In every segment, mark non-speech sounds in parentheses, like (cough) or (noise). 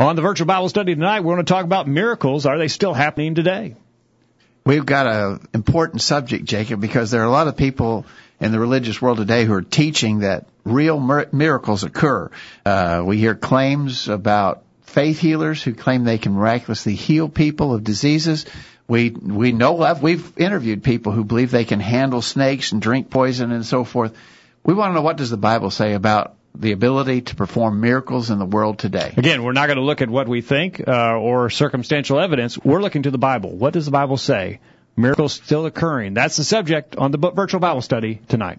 On the virtual Bible study tonight, we're going to talk about miracles. Are they still happening today? We've got an important subject, Jacob, because there are a lot of people in the religious world today who are teaching that real miracles occur. Uh, we hear claims about faith healers who claim they can miraculously heal people of diseases. We we know of we've interviewed people who believe they can handle snakes and drink poison and so forth. We want to know what does the Bible say about the ability to perform miracles in the world today. Again, we're not going to look at what we think uh, or circumstantial evidence. We're looking to the Bible. What does the Bible say? Miracles still occurring. That's the subject on the virtual Bible study tonight.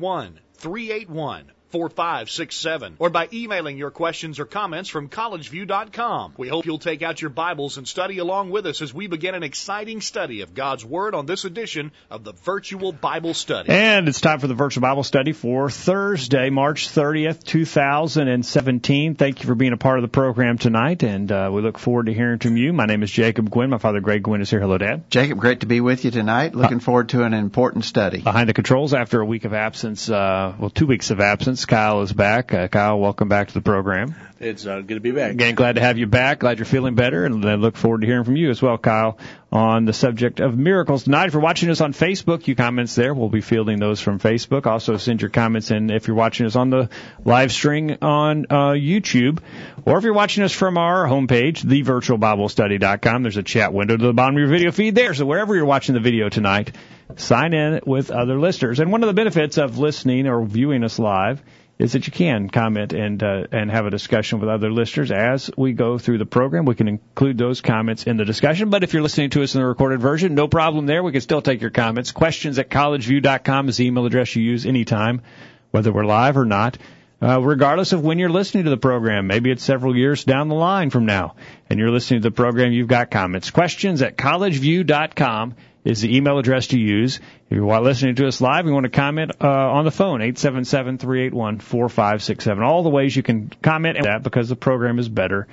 one three eight one 4567 or by emailing your questions or comments from collegeview.com. We hope you'll take out your Bibles and study along with us as we begin an exciting study of God's Word on this edition of the Virtual Bible Study. And it's time for the Virtual Bible Study for Thursday, March 30th, 2017. Thank you for being a part of the program tonight, and uh, we look forward to hearing from you. My name is Jacob Gwynn. My father, Greg Gwynn, is here. Hello, Dad. Jacob, great to be with you tonight. Looking uh, forward to an important study. Behind the controls after a week of absence, uh, well, two weeks of absence, Kyle is back. Uh, Kyle, welcome back to the program. It's uh, good to be back. Again, glad to have you back. Glad you're feeling better, and I look forward to hearing from you as well, Kyle, on the subject of miracles tonight. If you're watching us on Facebook, you comments there. We'll be fielding those from Facebook. Also, send your comments in if you're watching us on the live stream on uh, YouTube, or if you're watching us from our homepage, thevirtualbiblestudy.com. There's a chat window to the bottom of your video feed there. So wherever you're watching the video tonight, sign in with other listeners. And one of the benefits of listening or viewing us live is that you can comment and uh, and have a discussion with other listeners as we go through the program. We can include those comments in the discussion. But if you're listening to us in the recorded version, no problem there. We can still take your comments. Questions at collegeview.com is the email address you use anytime, whether we're live or not. Uh, regardless of when you're listening to the program, maybe it's several years down the line from now, and you're listening to the program, you've got comments. Questions at collegeview.com is the email address to use. If you're listening to us live, you want to comment uh, on the phone, 877-381-4567. All the ways you can comment on that because the program is better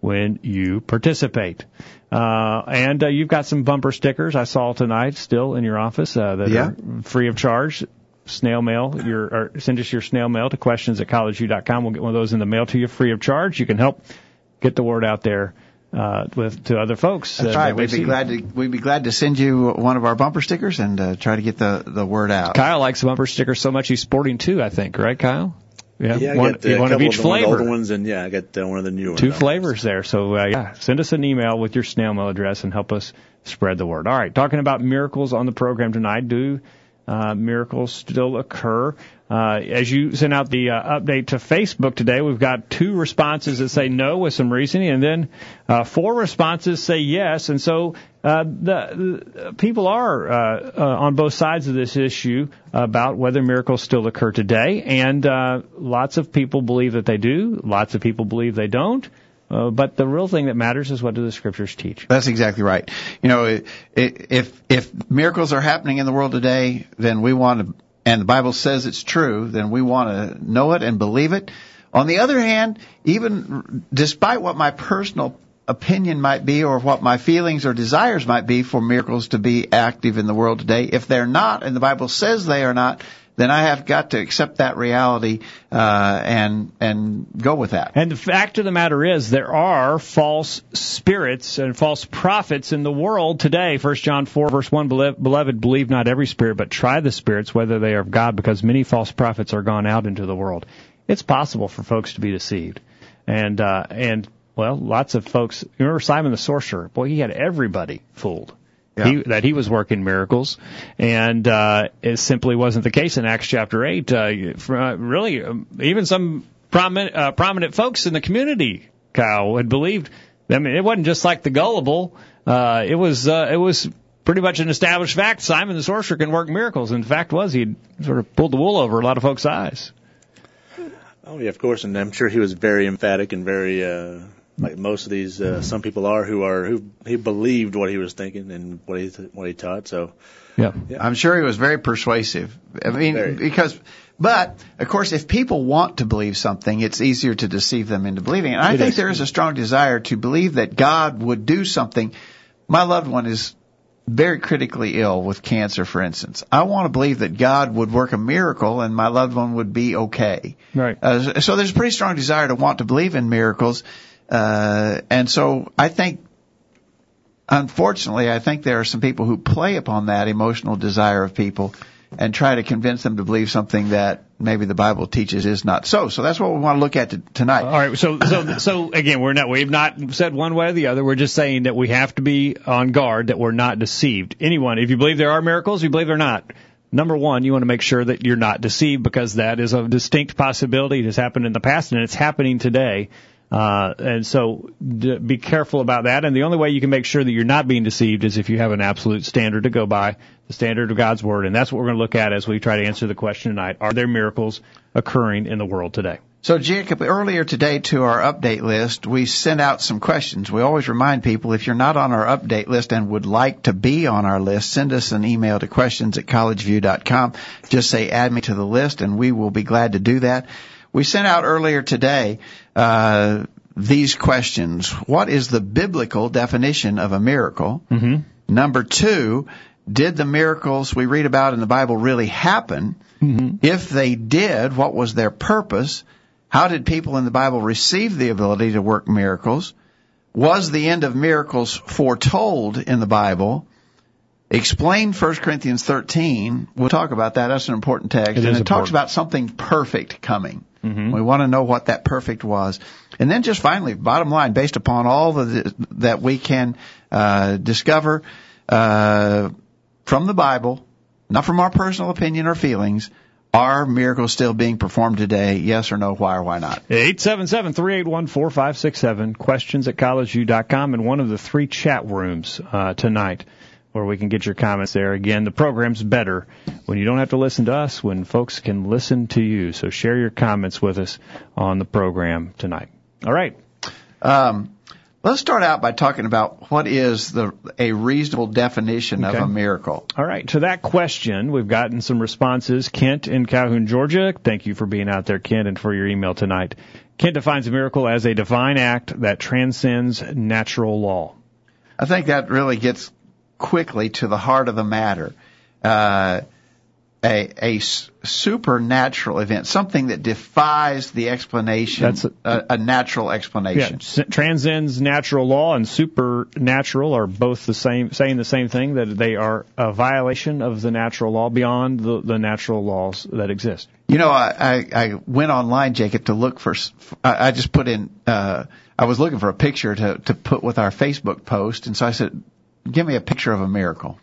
when you participate. Uh, and uh, you've got some bumper stickers I saw tonight still in your office uh, that yeah. are free of charge. Snail mail, your, or send us your snail mail to questions at collegeview.com. We'll get one of those in the mail to you free of charge. You can help get the word out there uh, with to other folks. That's uh, right. We'd be see. glad to we'd be glad to send you one of our bumper stickers and uh, try to get the the word out. Kyle likes the bumper stickers so much he's sporting two. I think, right, Kyle? Yeah, yeah one, got, uh, one of each of flavor. One of the older ones, and yeah, I got uh, one of the new ones. Two flavors there. So uh, yeah, send us an email with your snail mail address and help us spread the word. All right, talking about miracles on the program tonight. Do uh, miracles still occur? Uh, as you sent out the uh, update to Facebook today, we've got two responses that say no with some reasoning, and then uh, four responses say yes. And so uh, the, the people are uh, uh, on both sides of this issue about whether miracles still occur today, and uh, lots of people believe that they do. Lots of people believe they don't. Uh, but the real thing that matters is what do the scriptures teach. That's exactly right. You know, if if miracles are happening in the world today, then we want to and the Bible says it's true, then we want to know it and believe it. On the other hand, even despite what my personal opinion might be or what my feelings or desires might be for miracles to be active in the world today, if they're not, and the Bible says they are not, then I have got to accept that reality uh, and and go with that. And the fact of the matter is, there are false spirits and false prophets in the world today. First John four verse one: Beloved, believe not every spirit, but try the spirits whether they are of God, because many false prophets are gone out into the world. It's possible for folks to be deceived, and uh, and well, lots of folks. Remember Simon the sorcerer? Boy, he had everybody fooled yeah. he, that he was working miracles, and uh, it simply wasn't the case in Acts chapter eight. Uh, for, uh, really, um, even some prominent uh, prominent folks in the community, Kyle, had believed. I mean, it wasn't just like the gullible. Uh, it was uh, it was pretty much an established fact. Simon the sorcerer can work miracles. And the fact was, he sort of pulled the wool over a lot of folks' eyes. Oh yeah, of course, and I'm sure he was very emphatic and very uh, like most of these, uh, some people are who are who he believed what he was thinking and what he what he taught. So, yeah, yeah. I'm sure he was very persuasive. I mean, very. because. But of course, if people want to believe something, it's easier to deceive them into believing it. And I it think is. there is a strong desire to believe that God would do something. My loved one is very critically ill with cancer, for instance. I want to believe that God would work a miracle and my loved one would be okay. Right. Uh, so there's a pretty strong desire to want to believe in miracles. Uh, and so I think, unfortunately, I think there are some people who play upon that emotional desire of people and try to convince them to believe something that maybe the Bible teaches is not so. So that's what we want to look at t- tonight. All right. So, so, (coughs) so again, we're not, we've not said one way or the other. We're just saying that we have to be on guard that we're not deceived. Anyone, if you believe there are miracles, you believe they're not. Number one, you want to make sure that you're not deceived because that is a distinct possibility. It has happened in the past and it's happening today. Uh, and so d- be careful about that. And the only way you can make sure that you're not being deceived is if you have an absolute standard to go by, the standard of God's Word. And that's what we're going to look at as we try to answer the question tonight. Are there miracles occurring in the world today? So Jacob, earlier today to our update list, we sent out some questions. We always remind people if you're not on our update list and would like to be on our list, send us an email to questions at collegeview.com. Just say add me to the list and we will be glad to do that. We sent out earlier today uh, these questions. What is the biblical definition of a miracle? Mm-hmm. Number two, did the miracles we read about in the Bible really happen? Mm-hmm. If they did, what was their purpose? How did people in the Bible receive the ability to work miracles? Was the end of miracles foretold in the Bible? Explain 1 Corinthians 13. We'll talk about that. That's an important text. It and it important. talks about something perfect coming. Mm-hmm. We want to know what that perfect was. And then just finally, bottom line, based upon all the, that we can uh, discover uh, from the Bible, not from our personal opinion or feelings, are miracles still being performed today? Yes or no? Why or why not? 877-381-4567. Questions at collegeview.com and one of the three chat rooms uh, tonight where we can get your comments there. Again, the program's better when you don't have to listen to us, when folks can listen to you. So share your comments with us on the program tonight. All right. Um, let's start out by talking about what is the a reasonable definition okay. of a miracle. All right. To that question, we've gotten some responses. Kent in Calhoun, Georgia. Thank you for being out there, Kent, and for your email tonight. Kent defines a miracle as a divine act that transcends natural law. I think that really gets quickly to the heart of the matter. Uh, a, a supernatural event, something that defies the explanation, That's a, a, a natural explanation. Yeah, transcends natural law and supernatural are both the same, saying the same thing, that they are a violation of the natural law beyond the, the natural laws that exist. You know, I, I, I went online, Jacob, to look for, I, I just put in, uh, I was looking for a picture to, to put with our Facebook post, and so I said, give me a picture of a miracle.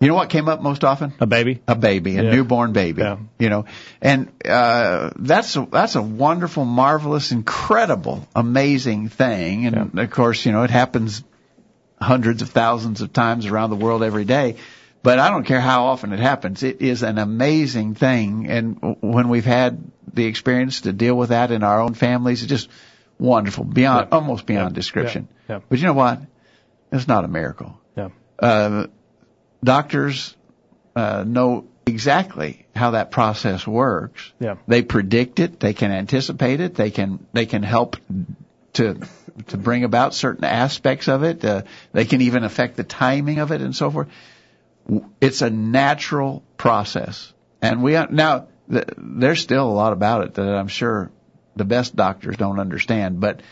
You know what came up most often? A baby. A baby, a yeah. newborn baby. Yeah. You know, and uh, that's a, that's a wonderful, marvelous, incredible, amazing thing. And yeah. of course, you know, it happens hundreds of thousands of times around the world every day. But I don't care how often it happens. It is an amazing thing. And when we've had the experience to deal with that in our own families, it's just wonderful, beyond almost beyond description. But you know what? It's not a miracle. Yeah. Uh, doctors uh, know exactly how that process works. Yeah. They predict it. They can anticipate it. They can they can help to to bring about certain aspects of it. Uh, they can even affect the timing of it and so forth. It's a natural process, and we now there's still a lot about it that I'm sure the best doctors don't understand, but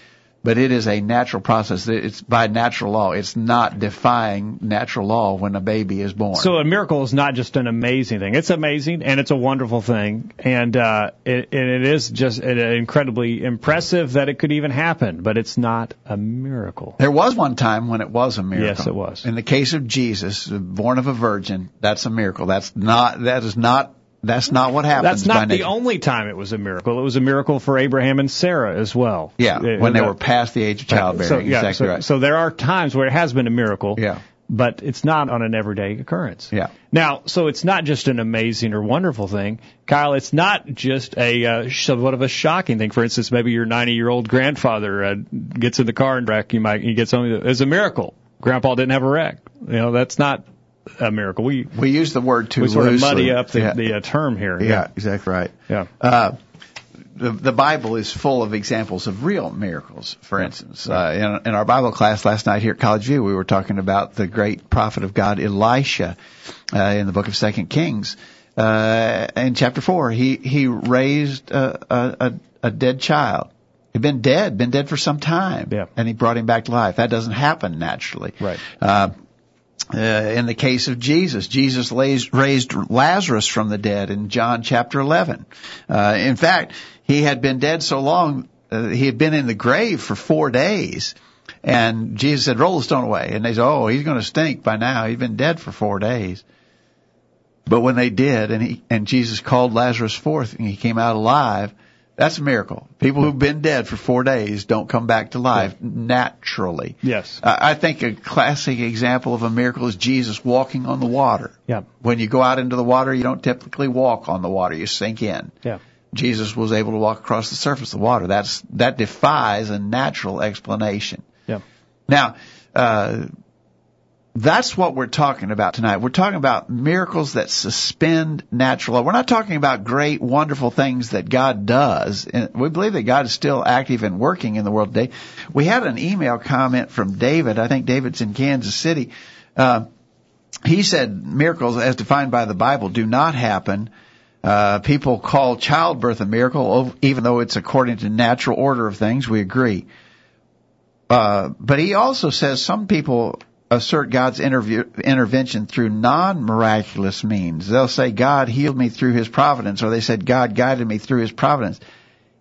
but it is a natural process. It's by natural law. It's not defying natural law when a baby is born. So a miracle is not just an amazing thing. It's amazing and it's a wonderful thing, and uh, it, and it is just incredibly impressive that it could even happen. But it's not a miracle. There was one time when it was a miracle. Yes, it was. In the case of Jesus, born of a virgin, that's a miracle. That's not. That is not that's not what happens. That's not the only time it was a miracle. It was a miracle for Abraham and Sarah as well. Yeah, when they were past the age of childbearing. So, yeah, exactly so, right. so there are times where it has been a miracle. Yeah. but it's not on an everyday occurrence. Yeah. Now, so it's not just an amazing or wonderful thing, Kyle. It's not just a uh, somewhat of a shocking thing. For instance, maybe your 90 year old grandfather uh, gets in the car and wreck. You might he gets only it's a miracle. Grandpa didn't have a wreck. You know that's not a miracle. We We use the word too we sort of muddy up the, yeah. the uh, term here. yeah, exactly right. Yeah. Uh, the, the Bible is full of examples of real miracles. For instance, uh, in, in our Bible class last night here at College View, we were talking about the great prophet of God, Elisha, uh, in the book of Second Kings. Uh, in chapter four, he he raised a, a, a, a dead child. He'd been dead, been dead for some time, Yeah. and he brought him back to life. That doesn't happen naturally. Right. Uh, uh, in the case of Jesus, Jesus raised, raised Lazarus from the dead in John chapter 11. Uh, in fact, he had been dead so long, uh, he had been in the grave for four days. And Jesus said, roll the stone away. And they said, oh, he's going to stink by now. He's been dead for four days. But when they did, and he, and Jesus called Lazarus forth and he came out alive, that's a miracle. People who've been dead for four days don't come back to life naturally. Yes. I I think a classic example of a miracle is Jesus walking on the water. Yeah. When you go out into the water, you don't typically walk on the water, you sink in. Yeah. Jesus was able to walk across the surface of the water. That's that defies a natural explanation. Yeah. Now, uh, that's what we're talking about tonight. We're talking about miracles that suspend natural law. We're not talking about great, wonderful things that God does. We believe that God is still active and working in the world today. We had an email comment from David. I think David's in Kansas City. Uh, he said miracles as defined by the Bible do not happen. Uh, people call childbirth a miracle, even though it's according to natural order of things. We agree. Uh, but he also says some people assert God's interview, intervention through non-miraculous means. They'll say God healed me through His providence, or they said God guided me through His providence.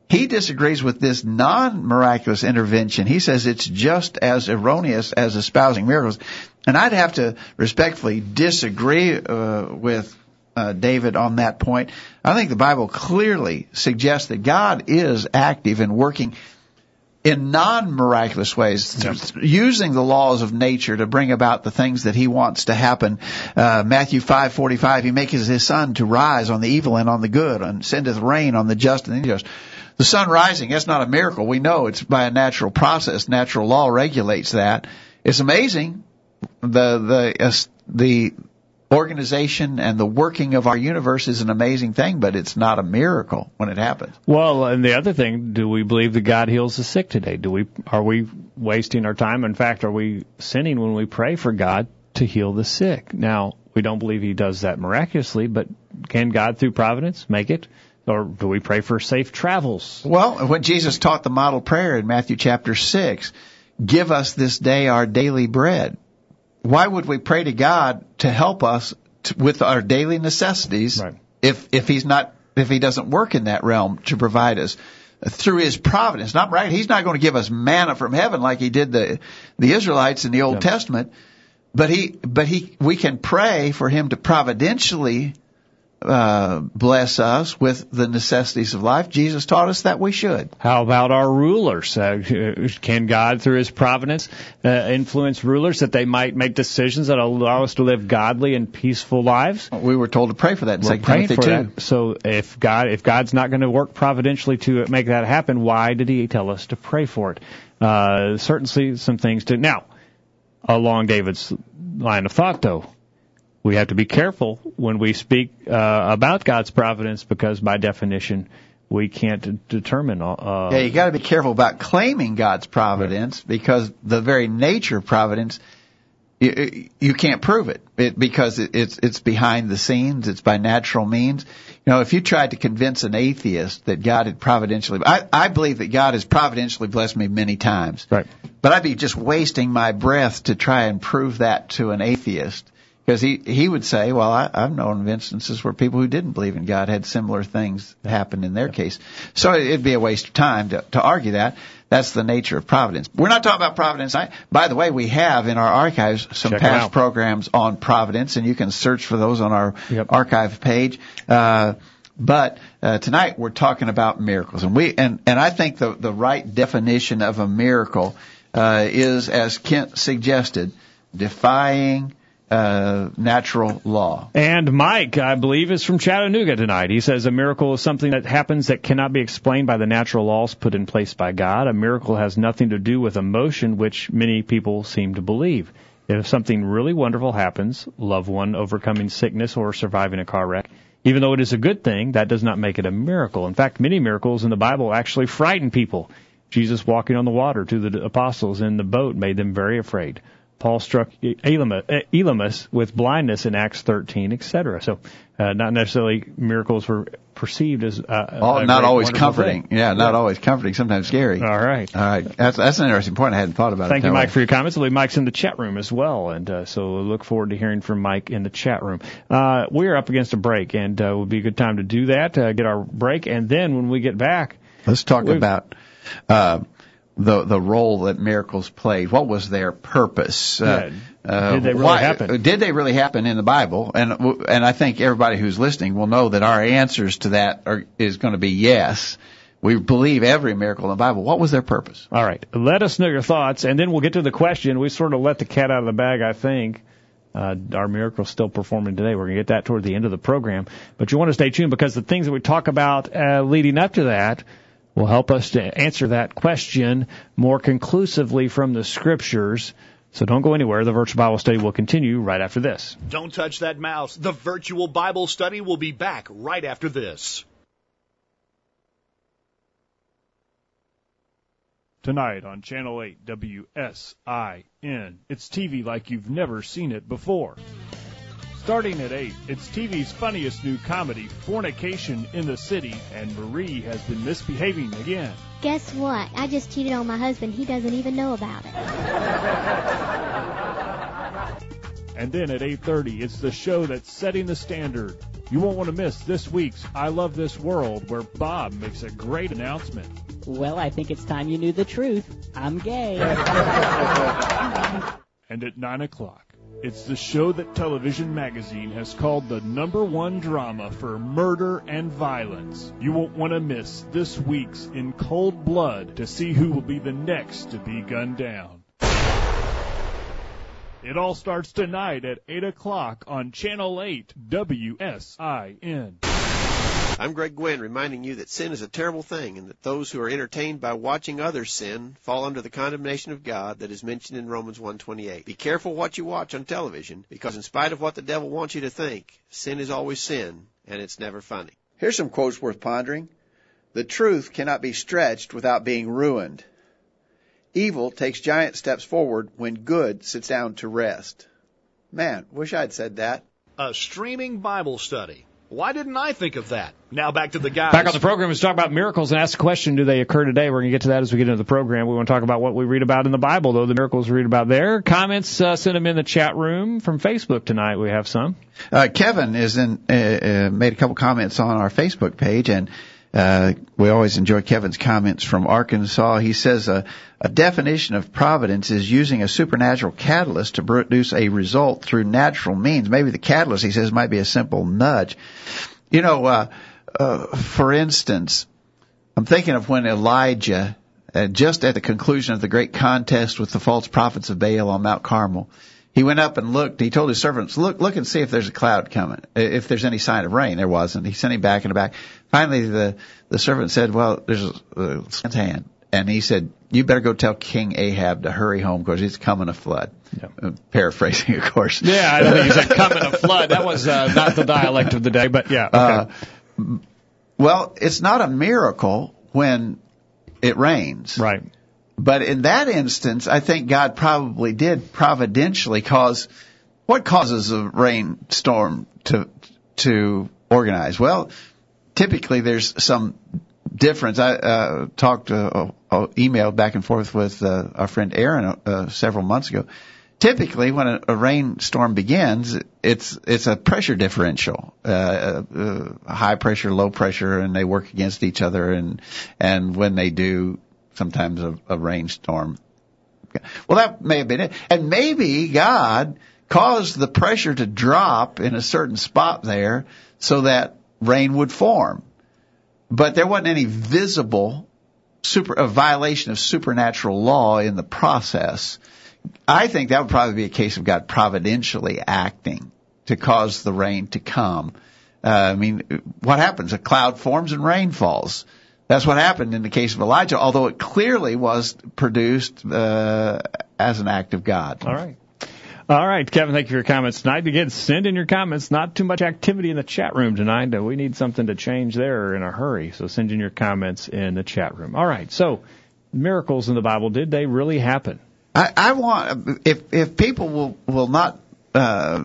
He disagrees with this non-miraculous intervention. He says it's just as erroneous as espousing miracles. And I'd have to respectfully disagree uh, with uh, David on that point. I think the Bible clearly suggests that God is active and working in non-miraculous ways, using the laws of nature to bring about the things that He wants to happen. Uh, Matthew five forty-five, He maketh His sun to rise on the evil and on the good, and sendeth rain on the just and the unjust. The sun rising, that's not a miracle. We know it's by a natural process. Natural law regulates that. It's amazing. The, the, uh, the organization and the working of our universe is an amazing thing, but it's not a miracle when it happens. Well, and the other thing, do we believe that God heals the sick today? Do we are we wasting our time? In fact, are we sinning when we pray for God to heal the sick? Now, we don't believe he does that miraculously, but can God through providence make it? Or do we pray for safe travels? Well, when Jesus taught the model prayer in Matthew chapter 6, give us this day our daily bread. Why would we pray to God to help us to, with our daily necessities Right. if, if he's not, if he doesn't work in that realm to provide us? Through his providence, not right. He's not going to give us manna from heaven like he did the the Israelites in the Old Yeah. Testament, but he but he we can pray for him to providentially uh, bless us with the necessities of life. Jesus taught us that we should. How about our rulers? Uh, can God, through His providence, uh, influence rulers that they might make decisions that allow us to live godly and peaceful lives? We were told to pray for that in We're praying Timothy for two. that. So if God, if God's not going to work providentially to make that happen, why did He tell us to pray for it? Uh, certainly some things to now. Along David's line of thought, though, we have to be careful when we speak uh, about God's providence because, by definition, we can't determine. Uh, Yeah, you got to be careful about claiming God's providence because the very nature of providence, you, you can't prove it, it because it, it's it's behind the scenes. It's by natural means. You know, if you tried to convince an atheist that God had providentially, I, I believe that God has providentially blessed me many times. Right. But I'd be just wasting my breath to try and prove that to an atheist. Because he, he would say, well, I, I've known of instances where people who didn't believe in God had similar things happen in their case. So it'd be a waste of time to, to argue that. That's the nature of providence. We're not talking about providence. I, by the way, we have in our archives some Check past programs on providence, and you can search for those on our Yep. archive page. Uh, but uh, tonight we're talking about miracles, and we and and I think the the right definition of a miracle uh, is, as Kent suggested, defying uh, natural law. And Mike, I believe, is from Chattanooga tonight. He says a miracle is something that happens that cannot be explained by the natural laws put in place by God. A miracle has nothing to do with emotion, which many people seem to believe. If something really wonderful happens, loved one overcoming sickness or surviving a car wreck, even though it is a good thing, that does not make it a miracle. In fact, many miracles in the Bible actually frighten people. Jesus walking on the water to the apostles in the boat made them very afraid. Paul struck Elymas with blindness in Acts 13, etc. So, uh, not necessarily miracles were perceived as uh, All, not always comforting. Thing. Yeah, not yeah. always comforting. Sometimes scary. All right. All right. That's that's an interesting point. I hadn't thought about Thank it. Thank you, Mike, way. for your comments. I believe Mike's in the chat room as well, and uh, so we'll look forward to hearing from Mike in the chat room. Uh, we are up against a break, and uh, would be a good time to do that. Uh, get our break, and then when we get back, let's talk about. The the role that miracles played. What was their purpose? Uh, uh, did they really why, happen? Did they really happen in the Bible? And and I think everybody who's listening will know that our answers to that are, is going to be yes. We believe every miracle in the Bible. What was their purpose? All right. Let us know your thoughts, and then we'll get to the question. We sort of let the cat out of the bag, I think. Uh, our miracle's still performing today. We're going to get that toward the end of the program. But you want to stay tuned because the things that we talk about uh, leading up to that will help us to answer that question more conclusively from the scriptures. So don't go anywhere. The virtual Bible study will continue right after this. Don't touch that mouse. The virtual Bible study will be back right after this. Tonight on Channel 8 WSIN. It's TV like you've never seen it before. Starting at 8, it's TV's funniest new comedy, Fornication in the City, and Marie has been misbehaving again. Guess what? I just cheated on my husband. He doesn't even know about it. (laughs) and then at 8:30, it's the show that's setting the standard. You won't want to miss this week's I Love This World where Bob makes a great announcement. Well, I think it's time you knew the truth. I'm gay. (laughs) and at 9 o'clock, it's the show that Television Magazine has called the number one drama for murder and violence. You won't want to miss this week's In Cold Blood to see who will be the next to be gunned down. It all starts tonight at 8 o'clock on Channel 8 WSIN. I'm Greg Gwynn reminding you that sin is a terrible thing and that those who are entertained by watching others sin fall under the condemnation of God that is mentioned in Romans 1:28. Be careful what you watch on television because in spite of what the devil wants you to think, sin is always sin and it's never funny. Here's some quotes worth pondering. The truth cannot be stretched without being ruined. Evil takes giant steps forward when good sits down to rest. Man, wish I'd said that. A streaming Bible study why didn't I think of that? Now back to the guys. Back on the program, let's talk about miracles and ask the question, do they occur today? We're going to get to that as we get into the program. We want to talk about what we read about in the Bible, though, the miracles we read about there. Comments, uh, send them in the chat room from Facebook tonight. We have some. Uh, Kevin is in, uh, uh, made a couple comments on our Facebook page and uh, we always enjoy Kevin's comments from Arkansas. He says a, a definition of providence is using a supernatural catalyst to produce a result through natural means. Maybe the catalyst, he says, might be a simple nudge. You know, uh, uh, for instance, I'm thinking of when Elijah, uh, just at the conclusion of the great contest with the false prophets of Baal on Mount Carmel, he went up and looked. He told his servants, "Look, look and see if there's a cloud coming. If there's any sign of rain, there wasn't." He sent him back and back. Finally, the the servant said, "Well, there's a, a hand," and he said, "You better go tell King Ahab to hurry home because it's coming a flood." Yep. Uh, paraphrasing, (laughs) of course. Yeah, I don't think he said coming a flood. That was uh, not the dialect of the day, but yeah. Okay. Uh, well, it's not a miracle when it rains. Right. But in that instance, I think God probably did providentially cause what causes a rainstorm to to organize. Well, typically there's some difference. I uh, talked, uh, uh, emailed back and forth with uh, our friend Aaron uh, several months ago. Typically, when a, a rainstorm begins, it's it's a pressure differential, uh, uh, high pressure, low pressure, and they work against each other. And and when they do, sometimes a, a rainstorm. Well, that may have been it. And maybe God caused the pressure to drop in a certain spot there so that rain would form. But there wasn't any visible super, a violation of supernatural law in the process. I think that would probably be a case of God providentially acting to cause the rain to come. Uh, I mean, what happens? A cloud forms and rain falls. That's what happened in the case of Elijah, although it clearly was produced uh, as an act of God. All right. All right, Kevin, thank you for your comments tonight. Again, send in your comments. Not too much activity in the chat room tonight. We need something to change there in a hurry. So send in your comments in the chat room. All right, so miracles in the Bible, did they really happen? I, I want if if people will will not uh,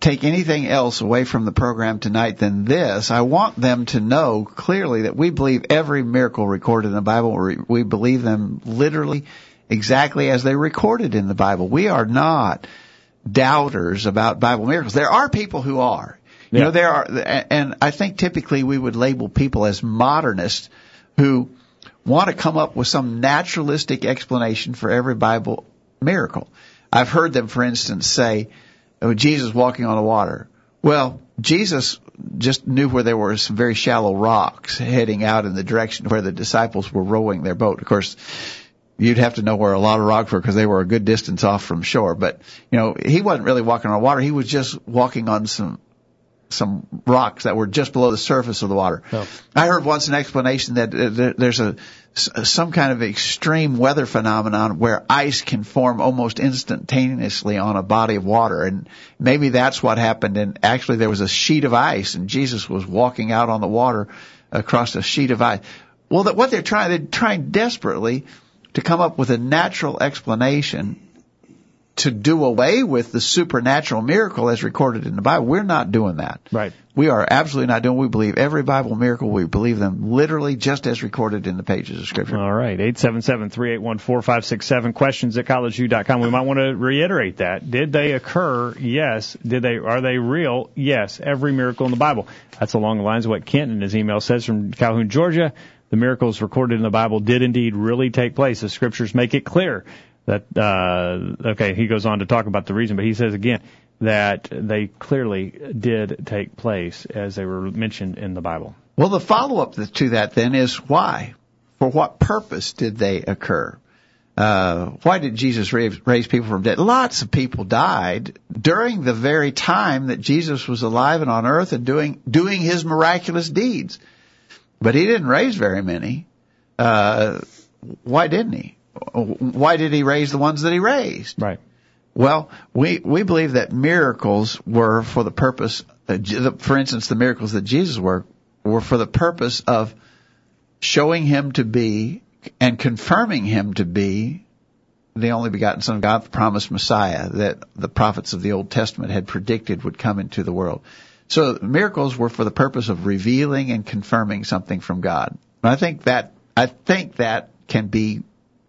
take anything else away from the program tonight than this, I want them to know clearly that we believe every miracle recorded in the Bible. We, we believe them literally exactly as they recorded in the Bible. We are not doubters about Bible miracles. There are people who are. You Yeah. know, there are, and I think typically we would label people as modernists who want to come up with some naturalistic explanation for every Bible miracle. I've heard them, for instance, say, Jesus walking on the water. Well, Jesus just knew where there were some very shallow rocks heading out in the direction where the disciples were rowing their boat. Of course, you'd have to know where a lot of rocks were because they were a good distance off from shore. But, you know, he wasn't really walking on water. He was just walking on some some rocks that were just below the surface of the water. Oh. I heard once an explanation that uh, there's a some kind of extreme weather phenomenon where ice can form almost instantaneously on a body of water, and maybe that's what happened. And actually, there was a sheet of ice, and Jesus was walking out on the water across a sheet of ice. Well, that what they're trying they're trying desperately to come up with a natural explanation to do away with the supernatural miracle as recorded in the Bible. We're not doing that. Right. We are absolutely not doing. We believe every Bible miracle. We believe them literally just as recorded in the pages of Scripture. All right, eight seven seven three eight one four five six seven. Questions at collegeview.com. We might want to reiterate that. Did they occur? Yes. Did they? Are they real? Yes. Every miracle in the Bible. That's along the lines of what Kent in his email says from Calhoun, Georgia. The miracles recorded in the Bible did indeed really take place. The scriptures make it clear that. Uh, okay, he goes on to talk about the reason, but he says again that they clearly did take place as they were mentioned in the Bible. Well, the follow up to that then is why? For what purpose did they occur? Uh, why did Jesus raise, raise people from dead? Lots of people died during the very time that Jesus was alive and on earth and doing doing his miraculous deeds. But he didn't raise very many. Uh, why didn't he? Why did he raise the ones that he raised? Right. Well, we we believe that miracles were for the purpose. Uh, for instance, the miracles that Jesus worked were for the purpose of showing him to be and confirming him to be the only begotten Son of God, the promised Messiah that the prophets of the Old Testament had predicted would come into the world. So miracles were for the purpose of revealing and confirming something from God. And I think that I think that can be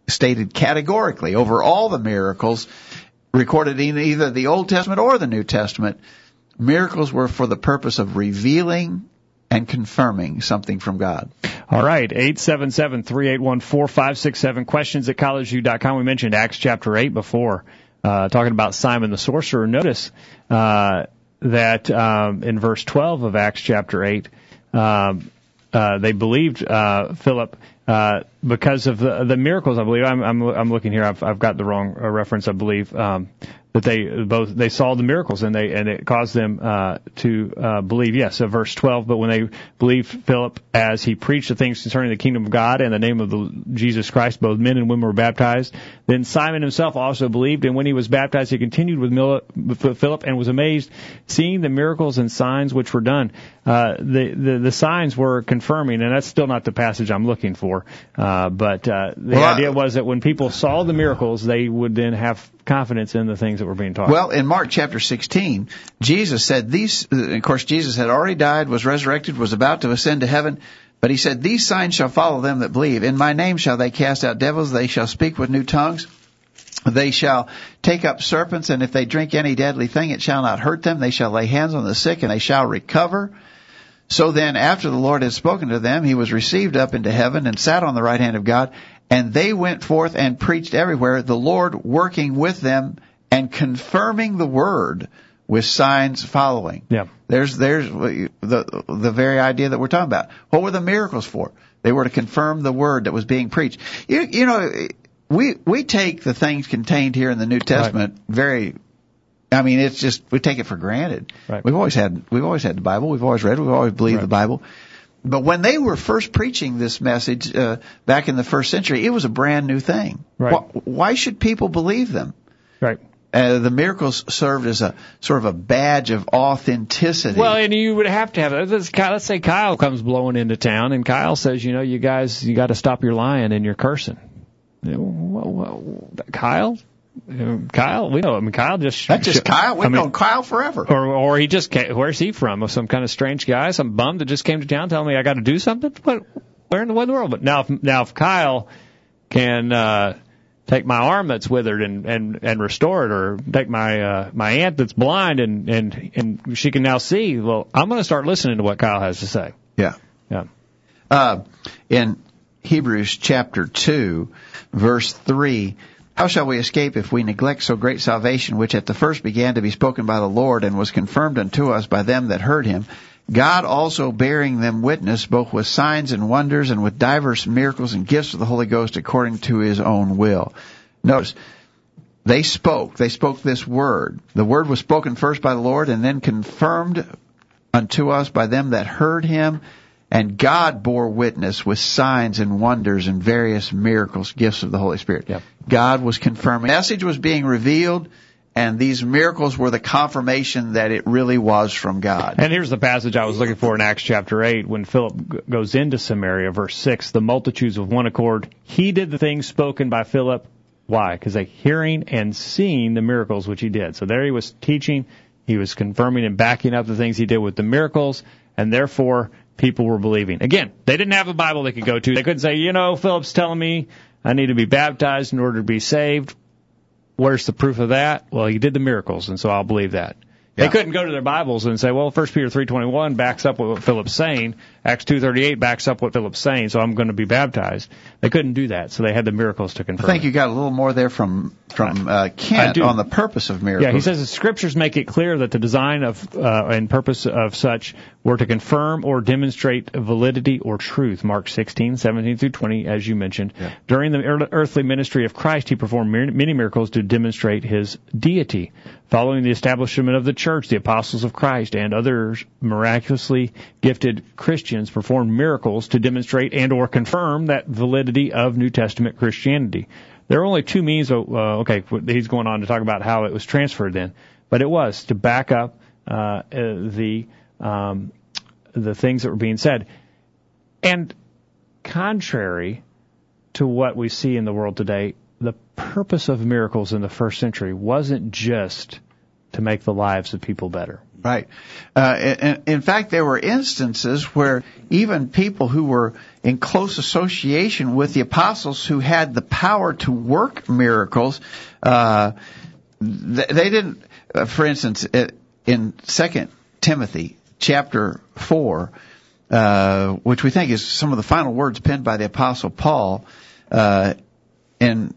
stated categorically over all the miracles recorded in either the Old Testament or the New Testament. Miracles were for the purpose of revealing and confirming something from God. All right, 877-381-4567. Questions at collegeview.com. We mentioned Acts chapter 8 before, uh, talking about Simon the sorcerer. Notice, uh, that, um, in verse 12 of Acts chapter 8, um, uh, they believed, uh, Philip, uh, because of the, the miracles, I believe. I'm, I'm, I'm looking here. I've, I've got the wrong uh, reference, I believe. Um, that they both they saw the miracles and they and it caused them uh, to uh, believe. Yes, uh, verse 12. But when they believed Philip as he preached the things concerning the kingdom of God and the name of the Jesus Christ, both men and women were baptized. Then Simon himself also believed, and when he was baptized, he continued with, Mil- with Philip and was amazed, seeing the miracles and signs which were done. Uh, the, the the signs were confirming, and that's still not the passage I'm looking for. Uh, but uh, the Well, idea was that when people saw the miracles, they would then have confidence in the things that were being taught. Well, in Mark chapter 16, Jesus said these, of course, Jesus had already died, was resurrected, was about to ascend to heaven, but he said, these signs shall follow them that believe. In my name shall they cast out devils, they shall speak with new tongues. They shall take up serpents, and if they drink any deadly thing, it shall not hurt them. They shall lay hands on the sick, and they shall recover. So then, after the Lord had spoken to them, he was received up into heaven and sat on the right hand of God. And they went forth and preached everywhere, the Lord working with them and confirming the word with signs following. Yeah. There's there's the the very idea that we're talking about. What were the miracles for? They were to confirm the word that was being preached. You you know, we we take the things contained here in the New Testament very. I mean, it's just we take it for granted. Right. We've always had we've always had the Bible. We've always read. it, We've always believed Right. the Bible. But when they were first preaching this message uh, back in the first century, it was a brand new thing. Right. Why, why should people believe them? Right. Uh, the miracles served as a sort of a badge of authenticity. Well, and you would have to have. Let's, let's say Kyle comes blowing into town, and Kyle says, "You know, you guys, you got to stop your lying and your cursing." You know, wha- wha- Kyle, Kyle, we know. I mean, Kyle just That's just Kyle. We've I mean, known Kyle forever. or or he just came, where's he from? Some kind of strange guy, some bum that just came to town telling me I got to do something. What? Where in the in the world? But now, if, now if Kyle can uh, take my arm that's withered and and and restore it, or take my uh, my aunt that's blind and and and she can now see. Well, I'm going to start listening to what Kyle has to say. Yeah. Yeah. Uh, in Hebrews chapter 2, verse 3, how shall we escape if we neglect so great salvation, which at the first began to be spoken by the Lord and was confirmed unto us by them that heard him? God also bearing them witness, both with signs and wonders and with divers miracles and gifts of the Holy Ghost according to his own will. Notice, they spoke. They spoke this word. The word was spoken first by the Lord and then confirmed unto us by them that heard him. And God bore witness with signs and wonders and various miracles, gifts of the Holy Spirit. Yep. God was confirming. The message was being revealed, and these miracles were the confirmation that it really was from God. And here's the passage I was looking for in Acts chapter 8 when Philip goes into Samaria, verse 6. The multitudes of one accord, he did the things spoken by Philip. Why? Because they hearing and seeing the miracles which he did. So there he was teaching, he was confirming and backing up the things he did with the miracles, and therefore people were believing. Again, they didn't have a Bible they could go to. They couldn't say, you know, Philip's telling me I need to be baptized in order to be saved. Where's the proof of that? Well, he did the miracles, and so I'll believe that. They couldn't go to their Bibles and say, well, 1 Peter 3.21 backs up what Philip's saying. Acts 2.38 backs up what Philip's saying, so I'm going to be baptized. They couldn't do that, so they had the miracles to confirm. I think it. you got a little more there from from uh, Kent on the purpose of miracles. Yeah, he says the scriptures make it clear that the design of uh, and purpose of such were to confirm or demonstrate validity or truth. Mark 16, 17 through 20, as you mentioned. During the earthly ministry of Christ, he performed many miracles to demonstrate his deity. Following the establishment of the church, the apostles of Christ and others miraculously gifted Christians performed miracles to demonstrate and or confirm that validity of New Testament Christianity. There are only two means. Of, uh, okay, he's going on to talk about how it was transferred then, but it was to back up uh, uh, the um, the things that were being said, and contrary to what we see in the world today, the purpose of miracles in the first century wasn't just to make the lives of people better. Right. Uh, in, in fact, there were instances where even people who were in close association with the apostles who had the power to work miracles, uh, they didn't, uh, for instance, uh, in 2 Timothy chapter 4, uh, which we think is some of the final words penned by the apostle Paul, uh, in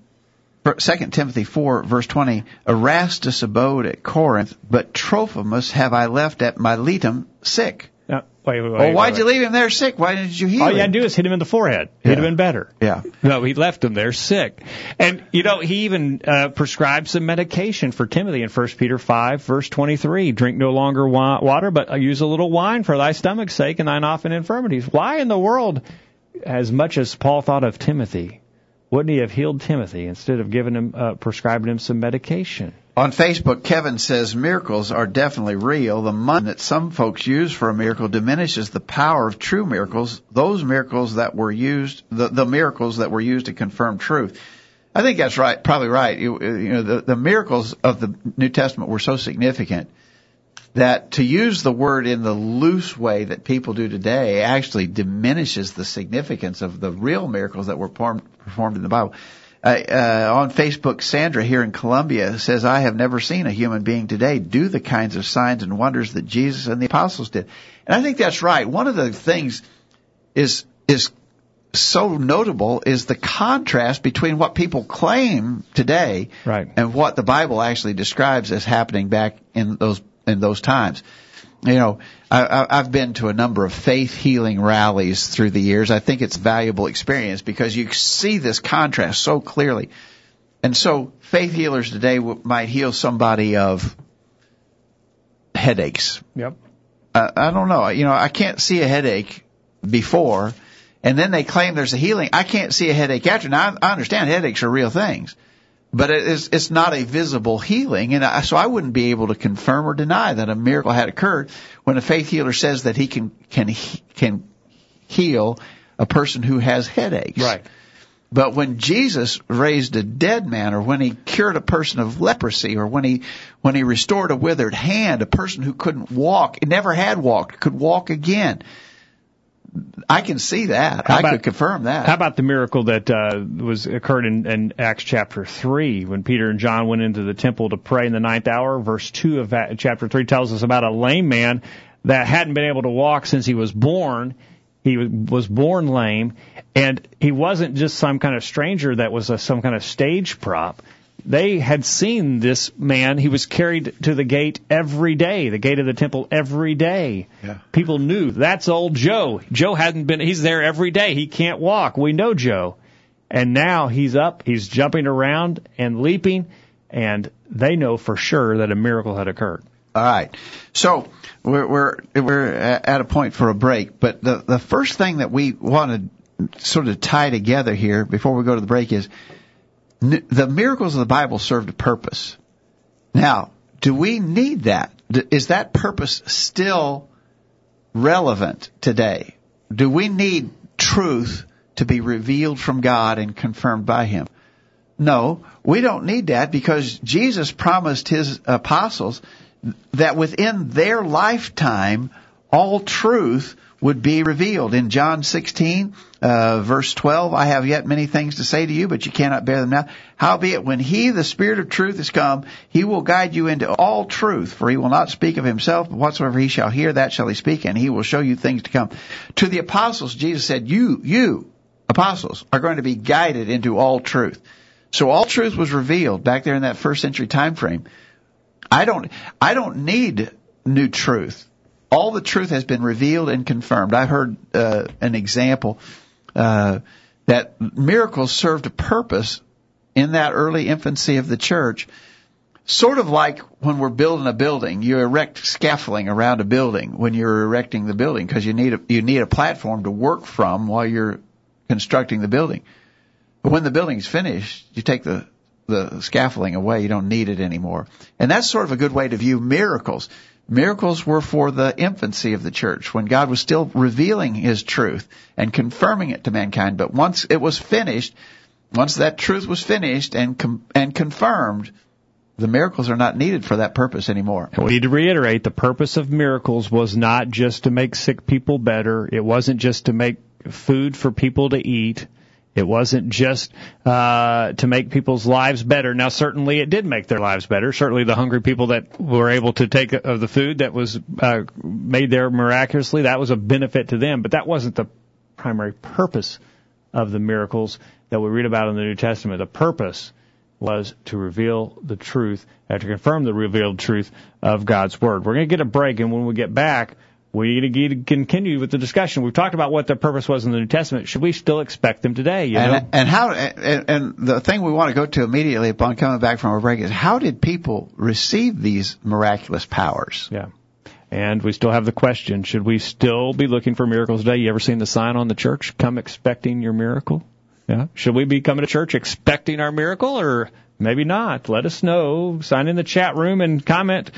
2 Timothy 4 verse 20, Erastus abode at Corinth, but Trophimus have I left at Miletum sick. Now, wait, wait, wait, Well, why'd you leave him there sick? Why didn't you heal him? All you had to do is hit him in the forehead. He'd have been better. Yeah. No, he left him there sick. And, you know, he even uh, prescribed some medication for Timothy in 1 Peter 5, verse 23. Drink no longer water, but uh, use a little wine for thy stomach's sake and thine often infirmities. Why in the world, as much as Paul thought of Timothy, wouldn't he have healed Timothy instead of giving him, uh, prescribing him some medication? On Facebook, Kevin says miracles are definitely real. The money that some folks use for a miracle diminishes the power of true miracles. Those miracles that were used, the, the miracles that were used to confirm truth. I think that's right, probably right. You, you know, the, the miracles of the New Testament were so significant that to use the word in the loose way that people do today actually diminishes the significance of the real miracles that were performed, performed in the Bible. Uh, uh, on Facebook, Sandra here in Columbia says, I have never seen a human being today do the kinds of signs and wonders that Jesus and the apostles did. And I think that's right. One of the things is, is so notable is the contrast between what people claim today Right. and what the Bible actually describes as happening back in those in those times. you know, I, I, I've been to a number of faith healing rallies through the years. I think it's valuable experience because you see this contrast so clearly. And so faith healers today w- might heal somebody of headaches. Yep. Uh, I don't know. You know, I can't see a headache before, and then they claim there's a healing. I can't see a headache after. Now, I, I understand headaches are real things, but it is, it's not a visible healing, and I, so I wouldn't be able to confirm or deny that a miracle had occurred when a faith healer says that he can can can heal a person who has headaches. Right. But when Jesus raised a dead man, or when he cured a person of leprosy, or when he when he restored a withered hand, a person who couldn't walk, never had walked, could walk again. I can see that. How I about- could confirm that. How about the miracle that uh, was occurred in, in Acts chapter three when Peter and John went into the temple to pray in the ninth hour? Verse two of that, chapter three tells us about a lame man that hadn't been able to walk since he was born. He was born lame, and he wasn't just some kind of stranger that was a, some kind of stage prop. They had seen this man. He was carried to the gate every day, the gate of the temple every day. Yeah. People knew that's old Joe. Joe hadn't been, he's there every day. He can't walk. We know Joe. And now he's up, he's jumping around and leaping, and they know for sure that a miracle had occurred. All right. So we're we're we're at a point for a break, but the the first thing that we want to sort of tie together here before we go to the break is the miracles of the Bible served a purpose. Now, do we need that? Is that purpose still relevant today? Do we need truth to be revealed from God and confirmed by Him? No, we don't need that because Jesus promised His apostles that within their lifetime, all truth would be revealed. In John 16, uh, verse 12, I have yet many things to say to you, but you cannot bear them now. Howbeit, when He, the Spirit of truth, is come, He will guide you into all truth, for He will not speak of Himself, but whatsoever He shall hear, that shall He speak, and He will show you things to come. To the apostles, Jesus said, you, you, apostles, are going to be guided into all truth. So all truth was revealed back there in that first century time frame. I don't I don't need new truth. All the truth has been revealed and confirmed. I heard uh, an example uh, that miracles served a purpose in that early infancy of the church. Sort of like when we're building a building, you erect scaffolding around a building when you're erecting the building because you need a, you need a platform to work from while you're constructing the building. But when the building's finished, you take the the scaffolding away. You don't need it anymore. And that's sort of a good way to view miracles. Miracles were for the infancy of the church when God was still revealing His truth and confirming it to mankind. But once it was finished, once that truth was finished and com- and confirmed, the miracles are not needed for that purpose anymore. We need to reiterate the purpose of miracles was not just to make sick people better. It wasn't just to make food for people to eat. It wasn't just uh, to make people's lives better. Now, certainly, it did make their lives better. Certainly, the hungry people that were able to take of the food that was uh, made there miraculously, that was a benefit to them. But that wasn't the primary purpose of the miracles that we read about in the New Testament. The purpose was to reveal the truth and to confirm the revealed truth of God's Word. We're going to get a break, and when we get back, we're going to continue with the discussion. We've talked about what their purpose was in the New Testament. Should we still expect them today? You know? And, and how and, and the thing we want to go to immediately upon coming back from our break is how did people receive these miraculous powers? Yeah. And we still have the question, should we still be looking for miracles today? You ever seen the sign on the church, come expecting your miracle? Yeah. Should we be coming to church expecting our miracle or maybe not? Let us know. Sign in the chat room and comment.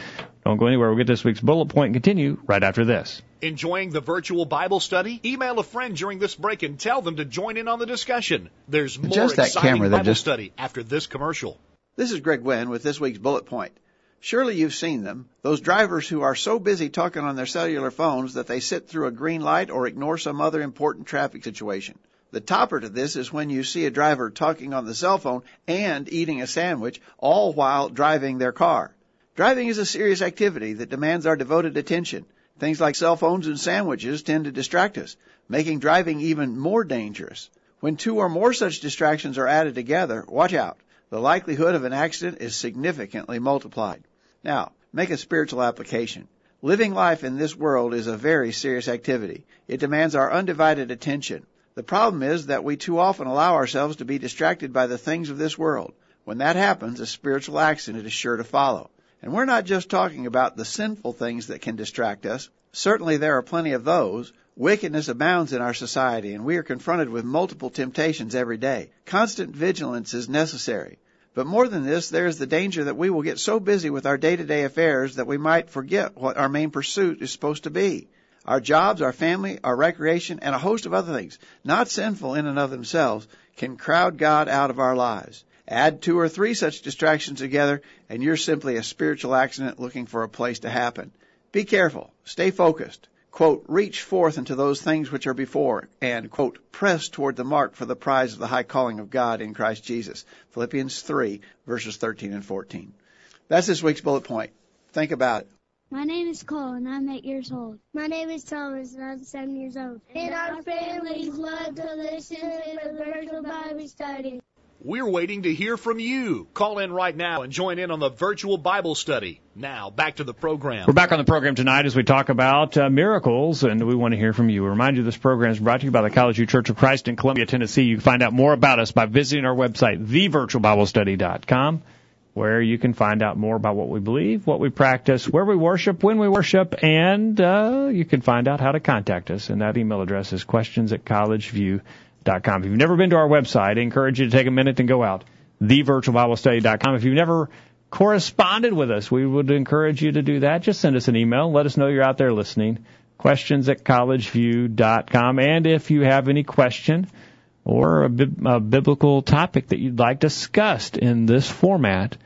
Don't go anywhere. We'll get this week's bullet point and continue right after this. Enjoying the virtual Bible study? Email a friend during this break and tell them to join in on the discussion. There's more Just that exciting camera Bible just- study after this commercial. This is Greg Gwin with this week's bullet point. Surely you've seen them. Those drivers who are so busy talking on their cellular phones that they sit through a green light or ignore some other important traffic situation. The topper to this is when you see a driver talking on the cell phone and eating a sandwich, all while driving their car. Driving is a serious activity that demands our devoted attention. Things like cell phones and sandwiches tend to distract us, making driving even more dangerous. When two or more such distractions are added together, watch out. The likelihood of an accident is significantly multiplied. Now, make a spiritual application. Living life in this world is a very serious activity. It demands our undivided attention. The problem is that we too often allow ourselves to be distracted by the things of this world. When that happens, a spiritual accident is sure to follow. And we're not just talking about the sinful things that can distract us. Certainly there are plenty of those. Wickedness abounds in our society, and we are confronted with multiple temptations every day. Constant vigilance is necessary. But more than this, there is the danger that we will get so busy with our day-to-day affairs that we might forget what our main pursuit is supposed to be. Our jobs, our family, our recreation, and a host of other things, not sinful in and of themselves, can crowd God out of our lives. Add two or three such distractions together, and you're simply a spiritual accident looking for a place to happen. Be careful. Stay focused. Quote, reach forth into those things which are before, and, quote, press toward the mark for the prize of the high calling of God in Christ Jesus. Philippians 3, verses 13 and 14. That's this week's bullet point. Think about it. My name is Cole, and I'm eight years old. My name is Thomas, and I'm seven years old. And our families love to listen to the virtual Bible study. We're waiting to hear from you. Call in right now and join in on the virtual Bible study. Now, back to the program. We're back on the program tonight as we talk about uh, miracles, and we want to hear from you. We remind you this program is brought to you by the College View Church of Christ in Columbia, Tennessee. You can find out more about us by visiting our website, thevirtualbiblestudy.com, where you can find out more about what we believe, what we practice, where we worship, when we worship, and uh, you can find out how to contact us. And that email address is questions at collegeview.com com. If you've never been to our website, I encourage you to take a minute and go out. TheVirtualBibleStudy.com. If you've never corresponded with us, we would encourage you to do that. Just send us an email. Let us know you're out there listening. Questions at collegeview.com. And if you have any question or a, a biblical topic that you'd like discussed in this format,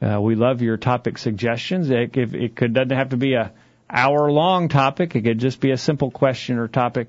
uh, we love your topic suggestions. It, it could, doesn't have to be a hour long topic. It could just be a simple question or topic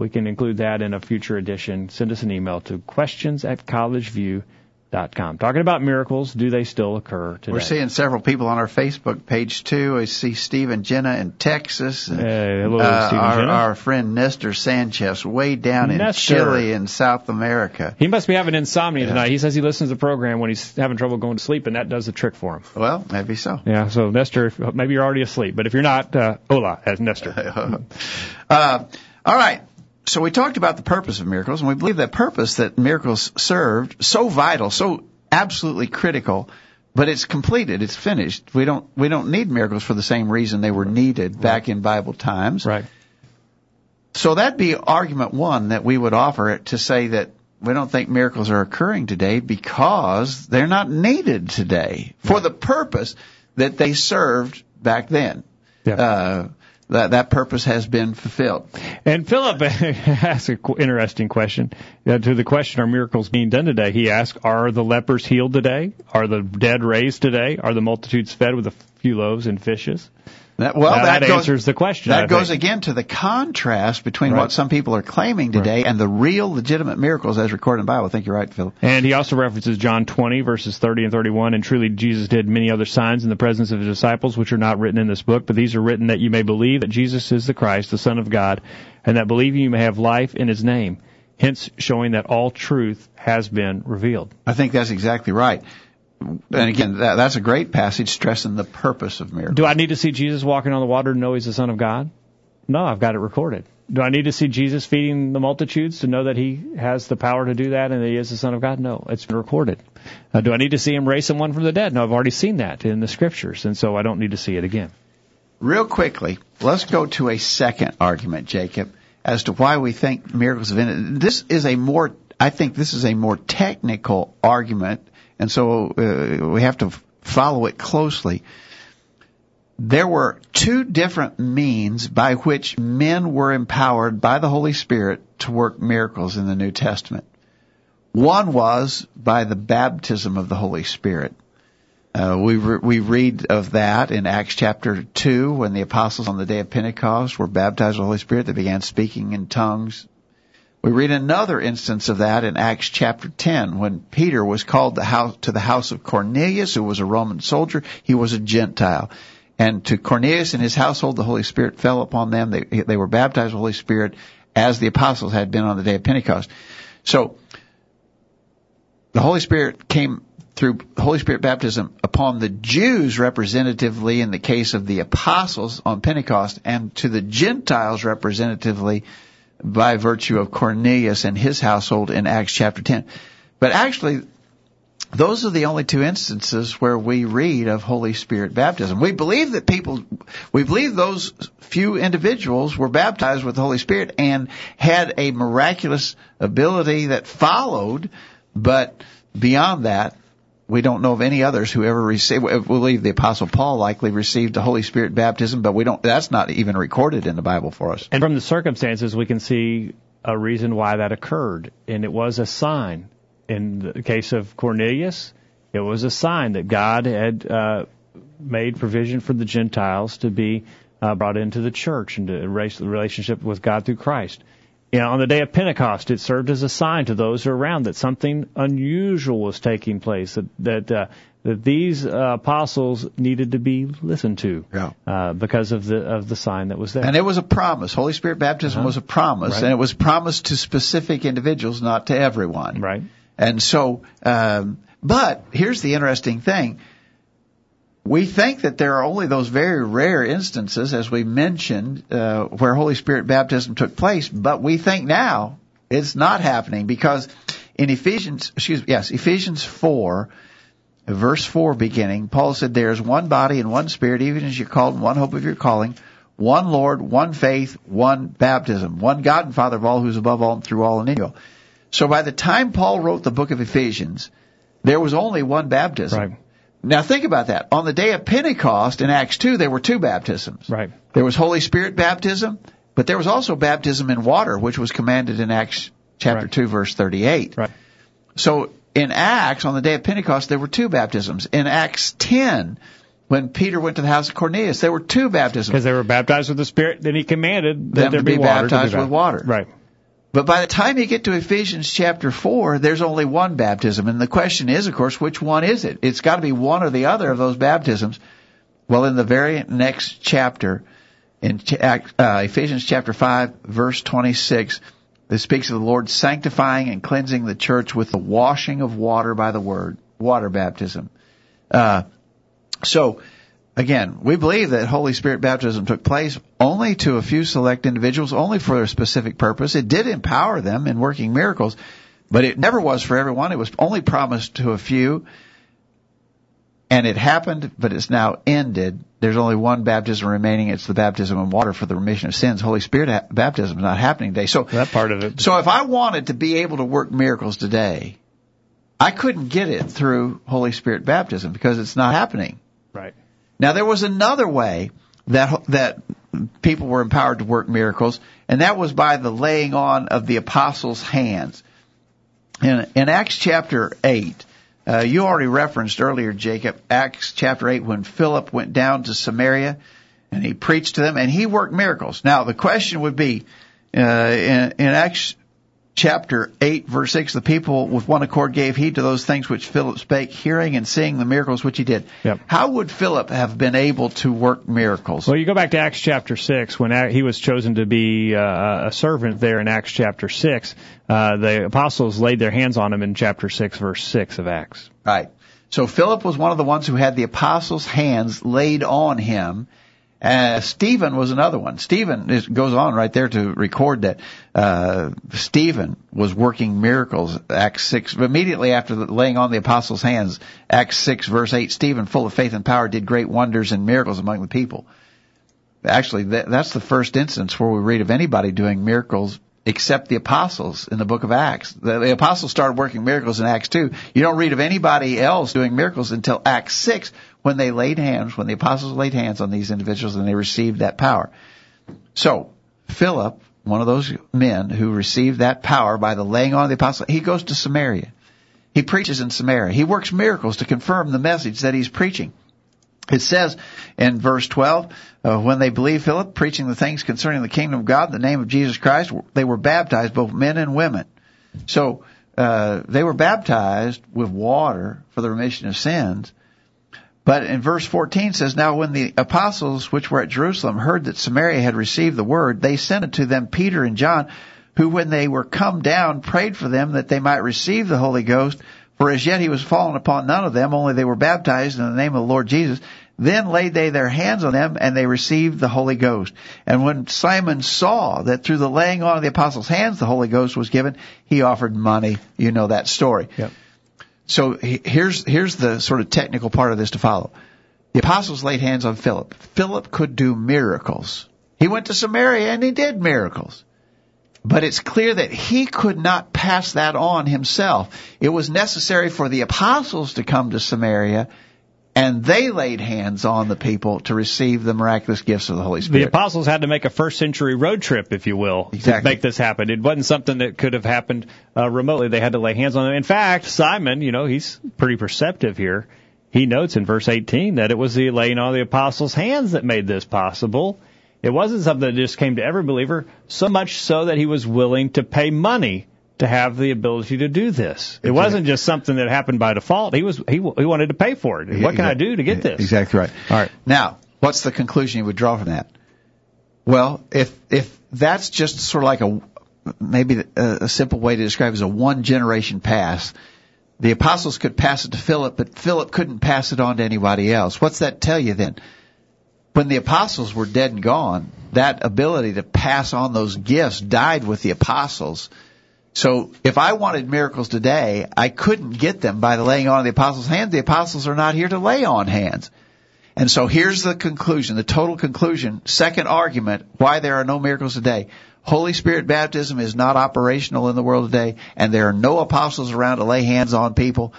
we can include that in a future edition. Send us an email to questions at collegeview.com. Talking about miracles, do they still occur today? We're seeing several people on our Facebook page too. I see Steve and Jenna in Texas. And, hey, hello, uh, Steve our, Jenna. our friend Nestor Sanchez way down in Nestor. Chile in South America. He must be having insomnia Yeah. tonight. He says he listens to the program when he's having trouble going to sleep, and that does the trick for him. Well, maybe so. Yeah, so Nestor, maybe you're already asleep, but if you're not, uh, hola, as Nestor. (laughs) Uh, all right. So we talked about the purpose of miracles, and we believe that purpose that miracles served so vital, so absolutely critical, but it's completed, it's finished. We don't we don't need miracles for the same reason they were needed back in Bible times. Right. So that'd be argument one that we would offer it to say that we don't think miracles are occurring today because they're not needed today for the purpose that they served back then. Yeah. Uh, that that purpose has been fulfilled. And Philip (laughs) asked an interesting question. Uh, to the question, are miracles being done today? He asked, are the lepers healed today? Are the dead raised today? Are the multitudes fed with a few loaves and fishes? That, well, Now, that, that goes, answers the question, I That goes think. again to the contrast between Right. what some people are claiming today and the real legitimate miracles as recorded in the Bible. I think you're right, Philip. And he also references John 20 verses 30 and 31. And truly Jesus did many other signs in the presence of his disciples, which are not written in this book, but these are written that you may believe that Jesus is the Christ, the Son of God, and that believing you may have life in his name. Hence showing that all truth has been revealed. I think that's exactly right. And again, that, that's a great passage stressing the purpose of miracles. Do I need to see Jesus walking on the water to know he's the Son of God? No, I've got it recorded. Do I need to see Jesus feeding the multitudes to know that he has the power to do that and that he is the Son of God? No, it's been recorded. Uh, do I need to see him raise someone from the dead? No, I've already seen that in the scriptures, and so I don't need to see it again. Real quickly, let's go to a second argument, Jacob, as to why we think miracles have been. This is a more, I think this is a more technical argument, and so uh, we have to follow it closely. There were two different means by which men were empowered by the Holy Spirit to work miracles in the New Testament. One was by the baptism of the Holy Spirit. Uh, we re- we read of that in Acts chapter two when the apostles on the day of Pentecost were baptized with the Holy Spirit. They began speaking in tongues. We read another instance of that in Acts chapter 10 when Peter was called the house, to the house of Cornelius, who was a Roman soldier. He was a Gentile. And to Cornelius and his household, the Holy Spirit fell upon them. They, they were baptized with the Holy Spirit as the apostles had been on the day of Pentecost. So, the Holy Spirit came through Holy Spirit baptism upon the Jews representatively in the case of the apostles on Pentecost and to the Gentiles representatively by virtue of Cornelius and his household in Acts chapter 10. But actually, those are the only two instances where we read of Holy Spirit baptism. We believe that people, we believe those few individuals were baptized with the Holy Spirit and had a miraculous ability that followed, but beyond that, we don't know of any others who ever received. We believe the Apostle Paul likely received the Holy Spirit baptism, but we don't. That's not even recorded in the Bible for us. And from the circumstances, we can see a reason why that occurred, and it was a sign. In the case of Cornelius, it was a sign that God had uh, made provision for the Gentiles to be uh, brought into the church and to erase the relationship with God through Christ. You know, on the day of Pentecost, it served as a sign to those around that something unusual was taking place, that that, uh, that these uh, apostles needed to be listened to Yeah. uh, because of the of the sign that was there. And it was a promise. Holy Spirit baptism Uh-huh. was a promise, Right. and it was promised to specific individuals, not to everyone. right. And so, um, but here's the interesting thing. We think that there are only those very rare instances, as we mentioned, uh, where Holy Spirit baptism took place, but we think now it's not happening because in Ephesians, excuse me, yes, Ephesians 4, verse 4 beginning, Paul said, There is one body and one spirit, even as you're called in one hope of your calling, one Lord, one faith, one baptism, one God and Father of all who's above all and through all and in you. So by the time Paul wrote the book of Ephesians, there was only one baptism. Right. Now think about that. On the day of Pentecost in Acts 2, there were two baptisms. Right. There was Holy Spirit baptism, but there was also baptism in water, which was commanded in Acts chapter Right. 2 verse 38. Right. So in Acts, on the day of Pentecost, there were two baptisms. In Acts 10, when Peter went to the house of Cornelius, there were two baptisms. Because they were baptized with the Spirit, then he commanded that Them there to be, be baptized be with water. Right. But by the time you get to Ephesians chapter 4, there's only one baptism. And the question is, of course, which one is it? It's got to be one or the other of those baptisms. Well, in the very next chapter, in uh, Ephesians chapter 5, verse 26, it speaks of the Lord sanctifying and cleansing the church with the washing of water by the word, water baptism. Uh, so, again, we believe that Holy Spirit baptism took place only to a few select individuals, only for a specific purpose. It did empower them in working miracles, but it never was for everyone. It was only promised to a few. And it happened, but it's now ended. There's only one baptism remaining. It's the baptism in water for the remission of sins. Holy Spirit ha- baptism is not happening today. So That part of it. so if I wanted to be able to work miracles today, I couldn't get it through Holy Spirit baptism because it's not happening. Right. Now there was another way that that people were empowered to work miracles, and that was by the laying on of the apostles' hands. In, in Acts chapter eight, uh, you already referenced earlier, Jacob, Acts chapter eight, when Philip went down to Samaria and he preached to them and he worked miracles. Now the question would be, uh, in, in Acts chapter 8 verse 6 the people with one accord gave heed to those things which Philip spake hearing and seeing the miracles which he did Yep. how would Philip have been able to work miracles Well, you go back to Acts chapter 6, when he was chosen to be uh, a servant there in Acts chapter 6. Uh, the apostles laid their hands on him in chapter 6, verse 6 of Acts. right so Philip was one of the ones who had the apostles hands laid on him uh, Stephen was another one. Stephen is, goes on right there to record that uh, Stephen was working miracles. Acts six immediately after the laying on the apostles' hands. Acts six verse eight. Stephen, full of faith and power, did great wonders and miracles among the people. Actually, that, that's the first instance where we read of anybody doing miracles except the apostles in the book of Acts. The, the apostles started working miracles in Acts 2. You don't read of anybody else doing miracles until Acts 6 when they laid hands, when the apostles laid hands on these individuals and they received that power. So, Philip, one of those men who received that power by the laying on of the apostles, he goes to Samaria. He preaches in Samaria. He works miracles to confirm the message that he's preaching. It says in verse 12, uh, when they believed Philip preaching the things concerning the kingdom of God, the name of Jesus Christ, they were baptized, both men and women. So uh, they were baptized with water for the remission of sins. But in verse 14 says, Now when the apostles which were at Jerusalem heard that Samaria had received the word, they sent unto them Peter and John, who when they were come down prayed for them that they might receive the Holy Ghost, For as yet he was fallen upon none of them, only they were baptized in the name of the Lord Jesus. Then laid they their hands on them, and they received the Holy Ghost. And when Simon saw that through the laying on of the apostles' hands the Holy Ghost was given, he offered money. You know that story. Yep. So here's here's the sort of technical part of this to follow. The apostles laid hands on Philip. Philip could do miracles. He went to Samaria and he did miracles. But it's clear that he could not pass that on himself. It was necessary for the apostles to come to Samaria and they laid hands on the people to receive the miraculous gifts of the Holy Spirit. The apostles had to make a first century road trip, if you will, Exactly. to make this happen. It wasn't something that could have happened uh, remotely. They had to lay hands on them. In fact, Simon, you know, he's pretty perceptive here. He notes in verse 18 that it was the laying on of the apostles' hands that made this possible. It wasn't something that just came to every believer, so much so that he was willing to pay money to have the ability to do this. It wasn't just something that happened by default. He was he, he wanted to pay for it. What can I do to get this? Exactly right. All right. Now, what's the conclusion you would draw from that? Well, if if that's just sort of like a maybe a, a simple way to describe it is a one generation pass, the apostles could pass it to Philip, but Philip couldn't pass it on to anybody else. What's that tell you then? When the apostles were dead and gone, that ability to pass on those gifts died with the apostles. So if I wanted miracles today, I couldn't get them by the laying on of the apostles' hands. The apostles are not here to lay on hands. And so here's the conclusion, the total conclusion, second argument, why there are no miracles today. Holy Spirit baptism is not operational in the world today, and there are no apostles around to lay hands on people.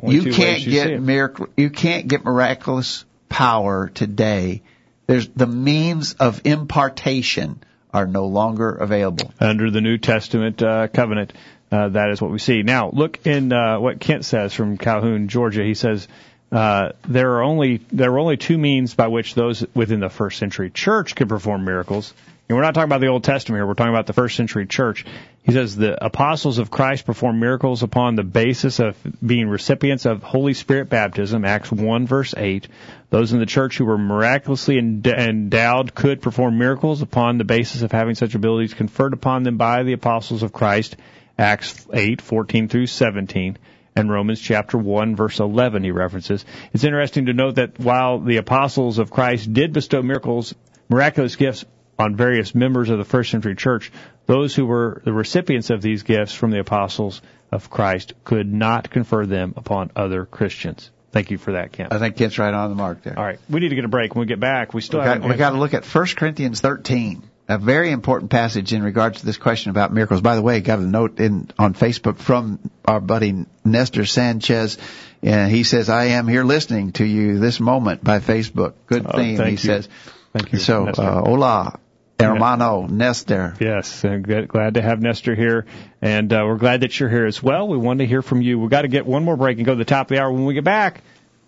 Only you can't you get miracle, you can't get miraculous power today. There's the means of impartation are no longer available. under the New Testament uh, covenant. Uh, that is what we see. Now, look in uh, what Kent says from Calhoun, Georgia. He says uh, there are only there are only two means by which those within the first century church could perform miracles. And we're not talking about the Old Testament here. We're talking about the first century church. He says the apostles of Christ performed miracles upon the basis of being recipients of Holy Spirit baptism, Acts 1 verse 8. Those in the church who were miraculously endowed could perform miracles upon the basis of having such abilities conferred upon them by the apostles of Christ, Acts 8, 14 through 17 and Romans chapter 1 verse 11 he references. It's interesting to note that while the apostles of Christ did bestow miracles, miraculous gifts on various members of the first century church, those who were the recipients of these gifts from the apostles of Christ could not confer them upon other Christians. Thank you for that, Kent. I think Kent's right on the mark there. All right, we need to get a break. When we get back, we still we got, we got to look at 1 Corinthians 13, a very important passage in regards to this question about miracles. By the way, got a note in on Facebook from our buddy Nestor Sanchez. And he says, I am here listening to you this moment by Facebook. Good Oh, thing, he you. says. Thank you, So, uh, hola, hermano Nestor. Yes, uh, good, glad to have Nestor here, and uh, we're glad that you're here as well. We want to hear from you. We've got to get one more break and go to the top of the hour. When we get back,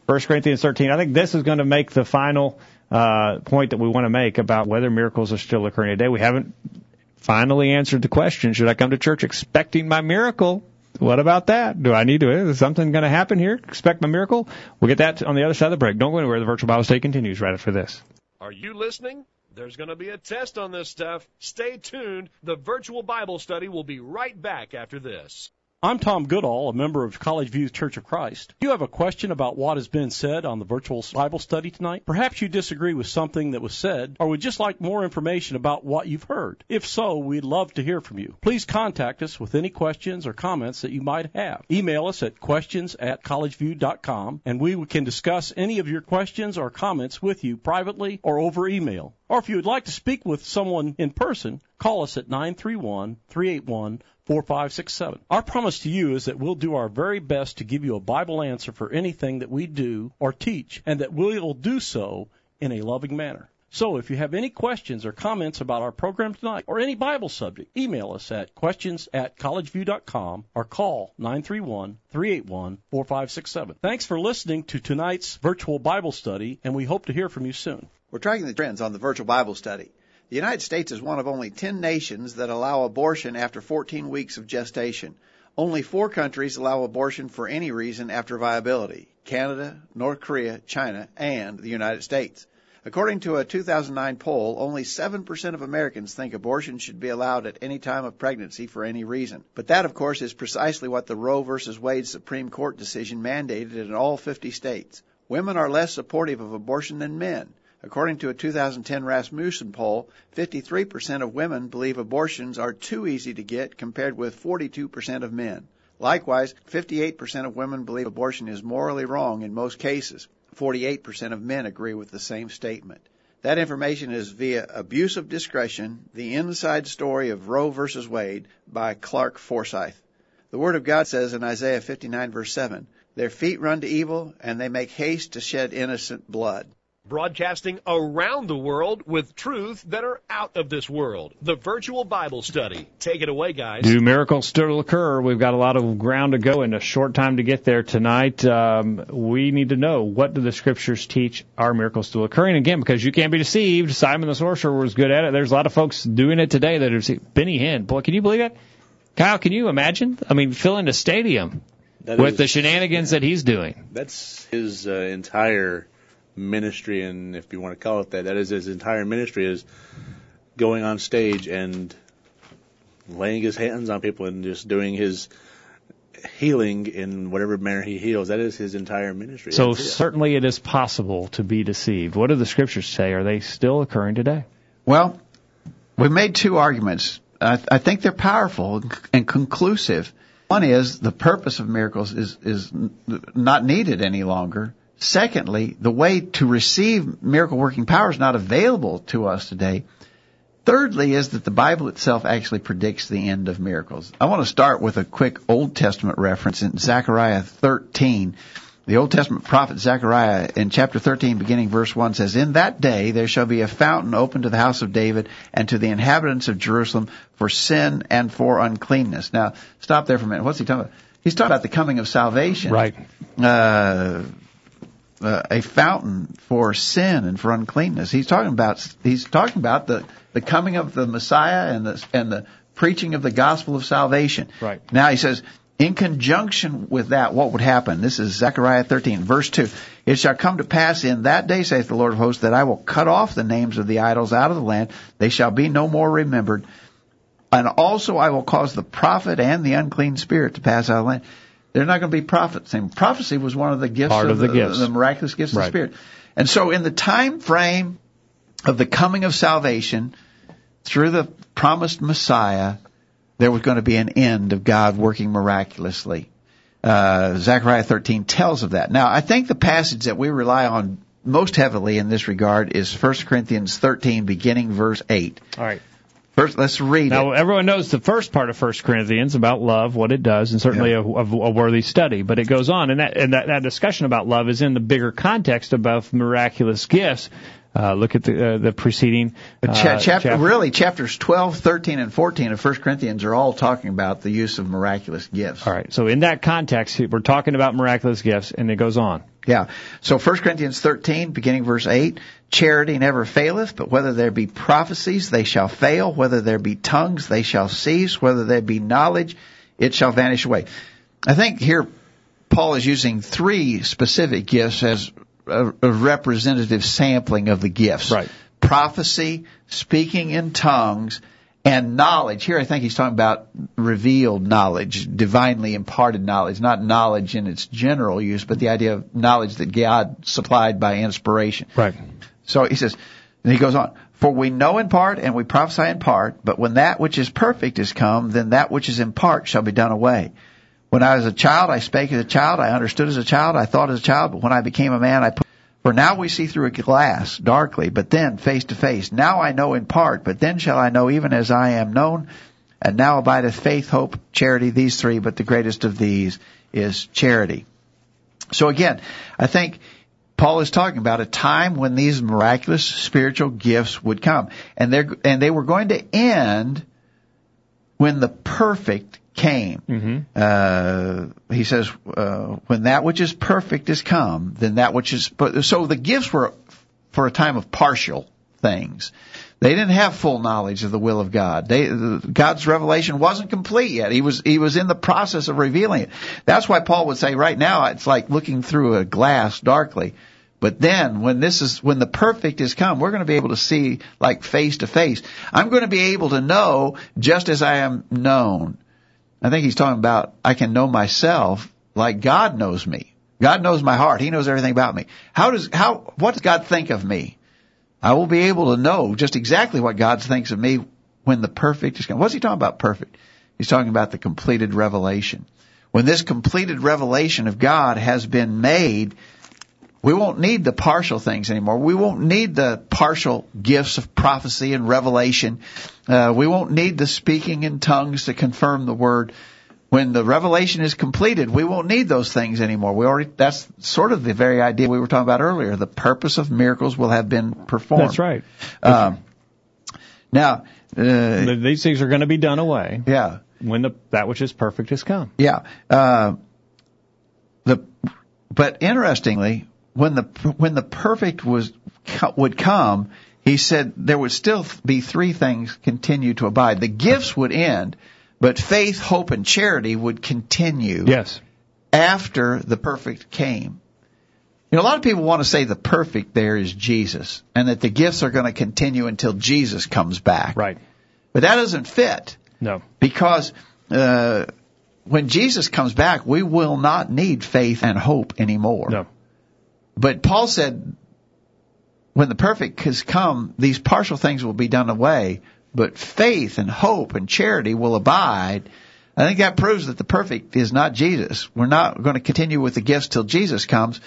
1 Corinthians 13, I think this is going to make the final uh, point that we want to make about whether miracles are still occurring today. We haven't finally answered the question, should I come to church expecting my miracle? What about that? Do I need to? Is something going to happen here? Expect my miracle? We'll get that on the other side of the break. Don't go anywhere. The virtual Bible study continues right after this. Are you listening? There's going to be a test on this stuff. Stay tuned. The virtual Bible study will be right back after this. I'm Tom Goodall, a member of College View Church of Christ. Do you have a question about what has been said on the virtual Bible study tonight? Perhaps you disagree with something that was said, or would just like more information about what you've heard. If so, we'd love to hear from you. Please contact us with any questions or comments that you might have. Email us at questions at collegeview.com, and we can discuss any of your questions or comments with you privately or over email. Or if you would like to speak with someone in person, call us at 931 381 4567. Our promise to you is that we'll do our very best to give you a Bible answer for anything that we do or teach, and that we will do so in a loving manner. So if you have any questions or comments about our program tonight or any Bible subject, email us at questions at collegeview.com or call 931-381-4567. Thanks for listening to tonight's virtual Bible study, and we hope to hear from you soon. We're tracking the trends on the virtual Bible study. The United States is one of only 10 nations that allow abortion after 14 weeks of gestation. Only four countries allow abortion for any reason after viability Canada, North Korea, China, and the United States. According to a 2009 poll, only 7% of Americans think abortion should be allowed at any time of pregnancy for any reason. But that, of course, is precisely what the Roe v. Wade Supreme Court decision mandated in all 50 states. Women are less supportive of abortion than men. According to a 2010 Rasmussen poll, 53% of women believe abortions are too easy to get compared with 42% of men. Likewise, 58% of women believe abortion is morally wrong in most cases. 48% of men agree with the same statement. That information is via Abuse of Discretion, the inside story of Roe v. Wade by Clarke Forsythe. The Word of God says in Isaiah 59 verse 7, Their feet run to evil, and they make haste to shed innocent blood broadcasting around the world with truths that are out of this world. The virtual Bible study. Take it away, guys. Do miracles still occur? We've got a lot of ground to go and a short time to get there tonight. Um, we need to know what do the scriptures teach are miracles still occurring? Again, because you can't be deceived. Simon the sorcerer was good at it. There's a lot of folks doing it today that are Benny Hinn. Boy, can you believe it? Kyle, can you imagine? I mean, filling a stadium that with is, the shenanigans yeah. that he's doing. That's his uh, entire ministry, and if you want to call it that, that is his entire ministry is going on stage and laying his hands on people and just doing his healing in whatever manner he heals. That is his entire ministry. So certainly it is possible to be deceived. What do the scriptures say? Are they still occurring today? Well, we made two arguments. I, I think they're powerful and conclusive. One is the purpose of miracles is is not needed any longer. Secondly, the way to receive miracle working power is not available to us today. Thirdly, is that the Bible itself actually predicts the end of miracles. I want to start with a quick Old Testament reference in Zechariah 13. The Old Testament prophet Zechariah in chapter 13 beginning verse 1 says, In that day there shall be a fountain open to the house of David and to the inhabitants of Jerusalem for sin and for uncleanness. Now, stop there for a minute. What's he talking about? He's talking about the coming of salvation. Right. Uh, uh, a fountain for sin and for uncleanness. He's talking about he's talking about the the coming of the Messiah and the and the preaching of the gospel of salvation. Right. Now he says in conjunction with that, what would happen? This is Zechariah 13, verse 2. It shall come to pass in that day, saith the Lord of hosts, that I will cut off the names of the idols out of the land. They shall be no more remembered. And also I will cause the prophet and the unclean spirit to pass out of the land. They're not going to be prophets. And prophecy was one of the gifts Part of, of the, the, gifts. the miraculous gifts right. of the Spirit. And so in the time frame of the coming of salvation through the promised Messiah, there was going to be an end of God working miraculously. Uh, Zechariah 13 tells of that. Now, I think the passage that we rely on most heavily in this regard is 1 Corinthians 13, beginning verse 8. All right. First, let's read now, it. everyone knows the first part of First Corinthians about love, what it does, and certainly yeah. a, a, a, worthy study. But it goes on, and that and that, that discussion about love is in the bigger context about miraculous gifts. Uh, look at the uh, the preceding uh, chapter, chapter. Really, chapters 12, 13, and 14 of 1 Corinthians are all talking about the use of miraculous gifts. All right. So in that context, we're talking about miraculous gifts, and it goes on. Yeah. So 1 Corinthians 13, beginning verse 8, charity never faileth, but whether there be prophecies, they shall fail. Whether there be tongues, they shall cease. Whether there be knowledge, it shall vanish away. I think here Paul is using three specific gifts as a, a representative sampling of the gifts. Right. Prophecy, speaking in tongues, and knowledge. Here I think he's talking about revealed knowledge, divinely imparted knowledge, not knowledge in its general use, but the idea of knowledge that God supplied by inspiration. Right. So he says, and he goes on, for we know in part and we prophesy in part, but when that which is perfect is come, then that which is in part shall be done away. When I was a child, I spake as a child, I understood as a child, I thought as a child, but when I became a man, I put for now we see through a glass, darkly, but then face to face. Now I know in part, but then shall I know even as I am known. And now abideth faith, hope, charity, these three, but the greatest of these is charity. So again, I think Paul is talking about a time when these miraculous spiritual gifts would come. And they and they were going to end when the perfect came. Mm-hmm. Uh, he says, uh, when that which is perfect is come, then that which is, so the gifts were for a time of partial things. They didn't have full knowledge of the will of God. They, God's revelation wasn't complete yet. He was, he was in the process of revealing it. That's why Paul would say right now it's like looking through a glass darkly. But then when this is, when the perfect is come, we're going to be able to see like face to face. I'm going to be able to know just as I am known. I think he's talking about I can know myself like God knows me. God knows my heart. He knows everything about me. How does, how, what does God think of me? I will be able to know just exactly what God thinks of me when the perfect is come. What's he talking about perfect? He's talking about the completed revelation. When this completed revelation of God has been made, we won't need the partial things anymore. We won't need the partial gifts of prophecy and revelation. Uh, we won't need the speaking in tongues to confirm the word. When the revelation is completed, we won't need those things anymore. We already, that's sort of the very idea we were talking about earlier. The purpose of miracles will have been performed. That's right. Um, now, uh, These things are going to be done away yeah. when the, that which is perfect has come. Yeah. Uh, the but interestingly, when the when the perfect was would come, he said there would still be three things continue to abide. The gifts would end, but faith, hope, and charity would continue Yes. after the perfect came. You know, a lot of people want to say the perfect there is Jesus, and that the gifts are going to continue until Jesus comes back. Right. But that doesn't fit No. because uh, when Jesus comes back, we will not need faith and hope anymore. No. But Paul said, when the perfect has come, these partial things will be done away, but faith and hope and charity will abide. I think that proves that the perfect is not Jesus. We're not going to continue with the gifts till Jesus comes,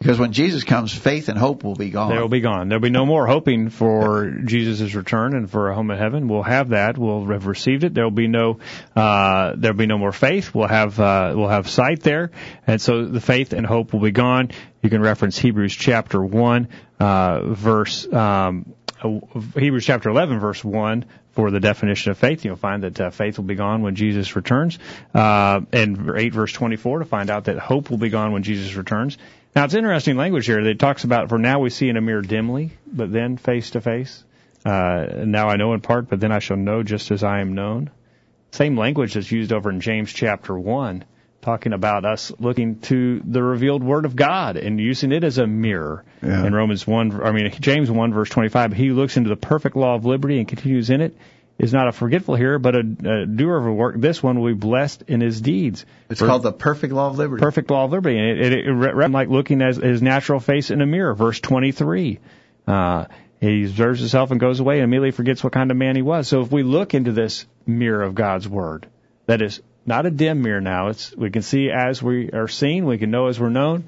because when Jesus comes, faith and hope will be gone. They will be gone. There'll be no more hoping for Jesus' return and for a home in heaven. We'll have that. We'll have received it. There'll be no, uh, there'll be no more faith. We'll have, uh, we'll have sight there. And so the faith and hope will be gone. You can reference Hebrews chapter 1, uh, verse, um, Hebrews chapter 11 verse 1 for the definition of faith. You'll find that uh, faith will be gone when Jesus returns. Uh, and 8 verse 24 to find out that hope will be gone when Jesus returns. Now it's interesting language here that talks about for now we see in a mirror dimly, but then face to face. Uh, now I know in part, but then I shall know just as I am known. Same language that's used over in James chapter 1, talking about us looking to the revealed word of God and using it as a mirror. Yeah. In Romans 1, I mean, James 1 verse 25, he looks into the perfect law of liberty and continues in it is not a forgetful hearer, but a, a doer of a work. This one will be blessed in his deeds. It's For- called the perfect law of liberty. perfect law of liberty. And it, it, it, like looking at his natural face in a mirror. Verse 23. Uh, he observes himself and goes away and immediately forgets what kind of man he was. So if we look into this mirror of God's Word, that is not a dim mirror now. It's, we can see as we are seen. We can know as we're known.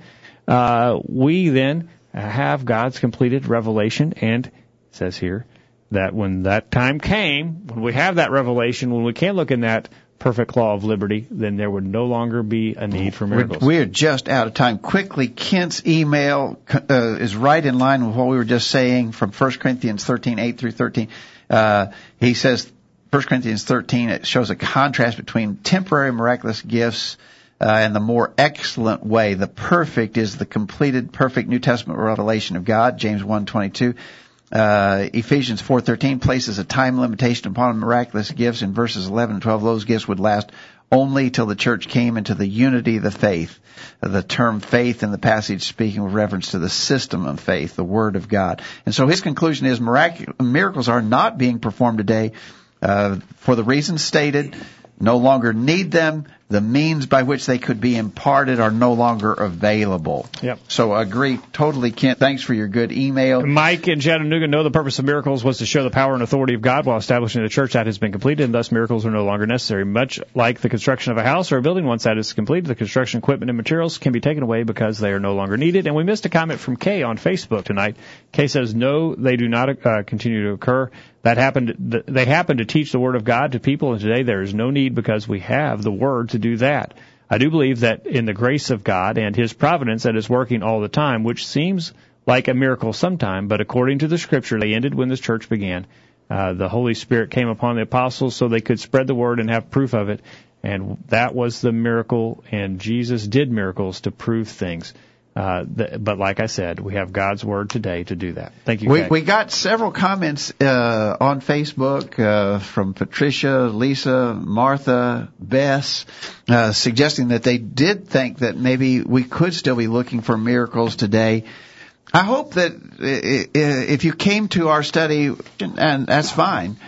Uh, we then have God's completed revelation and it says here that when that time came, when we have that revelation, when we can look in that perfect law of liberty, then there would no longer be a need for We're, miracles. we're just out of time. Quickly, Kent's email uh, is right in line with what we were just saying from 1 Corinthians 13, 8 through 13. Uh, he says, 1 Corinthians 13, it shows a contrast between temporary miraculous gifts uh, and the more excellent way. The perfect is the completed, perfect New Testament revelation of God, James 1, 22. Uh, Ephesians 4:13 places a time limitation upon miraculous gifts in verses 11 and 12. Those gifts would last only till the church came into the unity of the faith. The term faith in the passage speaking with reference to the system of faith, the Word of God. And so his conclusion is mirac- miracles are not being performed today uh, for the reasons stated. No longer need them. The means by which they could be imparted are no longer available. Yep. So agree totally, Kent. Thanks for your good email. Mike and Chattanooga know the purpose of miracles was to show the power and authority of God while establishing the church that has been completed, and thus miracles are no longer necessary. Much like the construction of a house or a building, once that is completed, the construction equipment and materials can be taken away because they are no longer needed. And we missed a comment from Kay on Facebook tonight. Kay says, no, they do not uh, continue to occur. That happened. They happen to teach the word of God to people, and today there is no need because we have the word to do that. I do believe that in the grace of God and His providence that is working all the time, which seems like a miracle sometime, but according to the Scripture, they ended when this church began. Uh, the Holy Spirit came upon the apostles so they could spread the word and have proof of it, and that was the miracle. And Jesus did miracles to prove things. Uh, th- but like I said, we have God's word today to do that. Thank you. We, we got several comments uh, on Facebook uh, from Patricia, Lisa, Martha, Bess, uh, suggesting that they did think that maybe we could still be looking for miracles today. I hope that if you came to our study, and that's fine,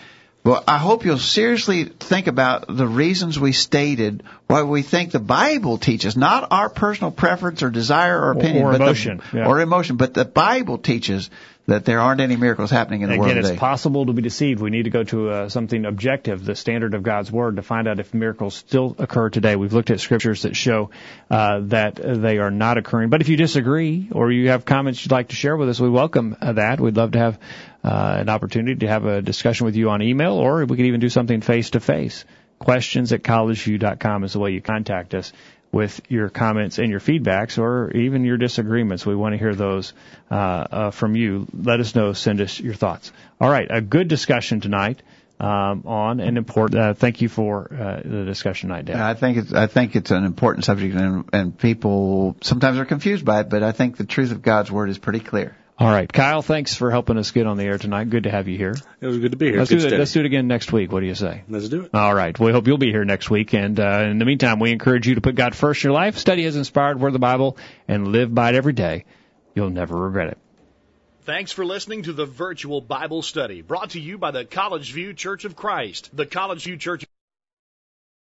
but I hope you'll seriously think about the reasons we stated why we think the Bible teaches, not our personal preference or desire or opinion, or but the- yeah. or emotion, but the Bible teaches that there aren't any miracles happening in the Again, world it's possible to be deceived. We need to go to uh, something objective, the standard of God's Word, to find out if miracles still occur today. We've looked at scriptures that show uh, that they are not occurring. But if you disagree or you have comments you'd like to share with us, we welcome uh, that. We'd love to have uh, an opportunity to have a discussion with you on email, or we could even do something face to face. Questions at collegeview.com is the way you contact us with your comments and your feedbacks or even your disagreements. We want to hear those uh, uh, from you. Let us know. Send us your thoughts. All right, a good discussion tonight um, on an important. Uh, thank you for uh, the discussion tonight, Dan. I think it's I think it's an important subject, and, and people sometimes are confused by it. But I think the truth of God's word is pretty clear. All right, Kyle. Thanks for helping us get on the air tonight. Good to have you here. It was good to be here. Let's Good do it. Let's do it again next week. What do you say? Let's do it. All right. We hope you'll be here next week. And uh, in the meantime, we encourage you to put God first in your life. Study His inspired Word of the Bible and live by it every day. You'll never regret it. Thanks for listening to the virtual Bible study brought to you by the College View Church of Christ. The College View Church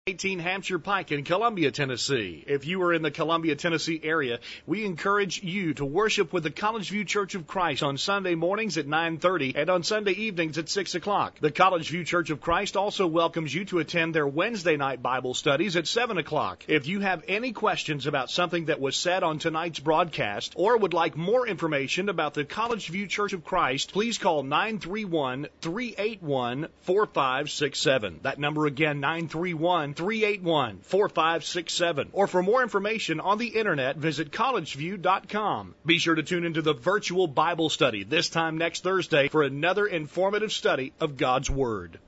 18 Hampshire Pike in Columbia, Tennessee. If you are in the Columbia, Tennessee area, we encourage you to worship with the College View Church of Christ on Sunday mornings at 9:30 and on Sunday evenings at 6 o'clock. The College View Church of Christ also welcomes you to attend their Wednesday night Bible studies at 7 o'clock. If you have any questions about something that was said on tonight's broadcast or would like more information about the College View Church of Christ, please call 931-381-4567. That number again, 931 381 4567. Or for more information on the internet, visit collegeview.com. Be sure to tune into the virtual Bible study this time next Thursday for another informative study of God's Word.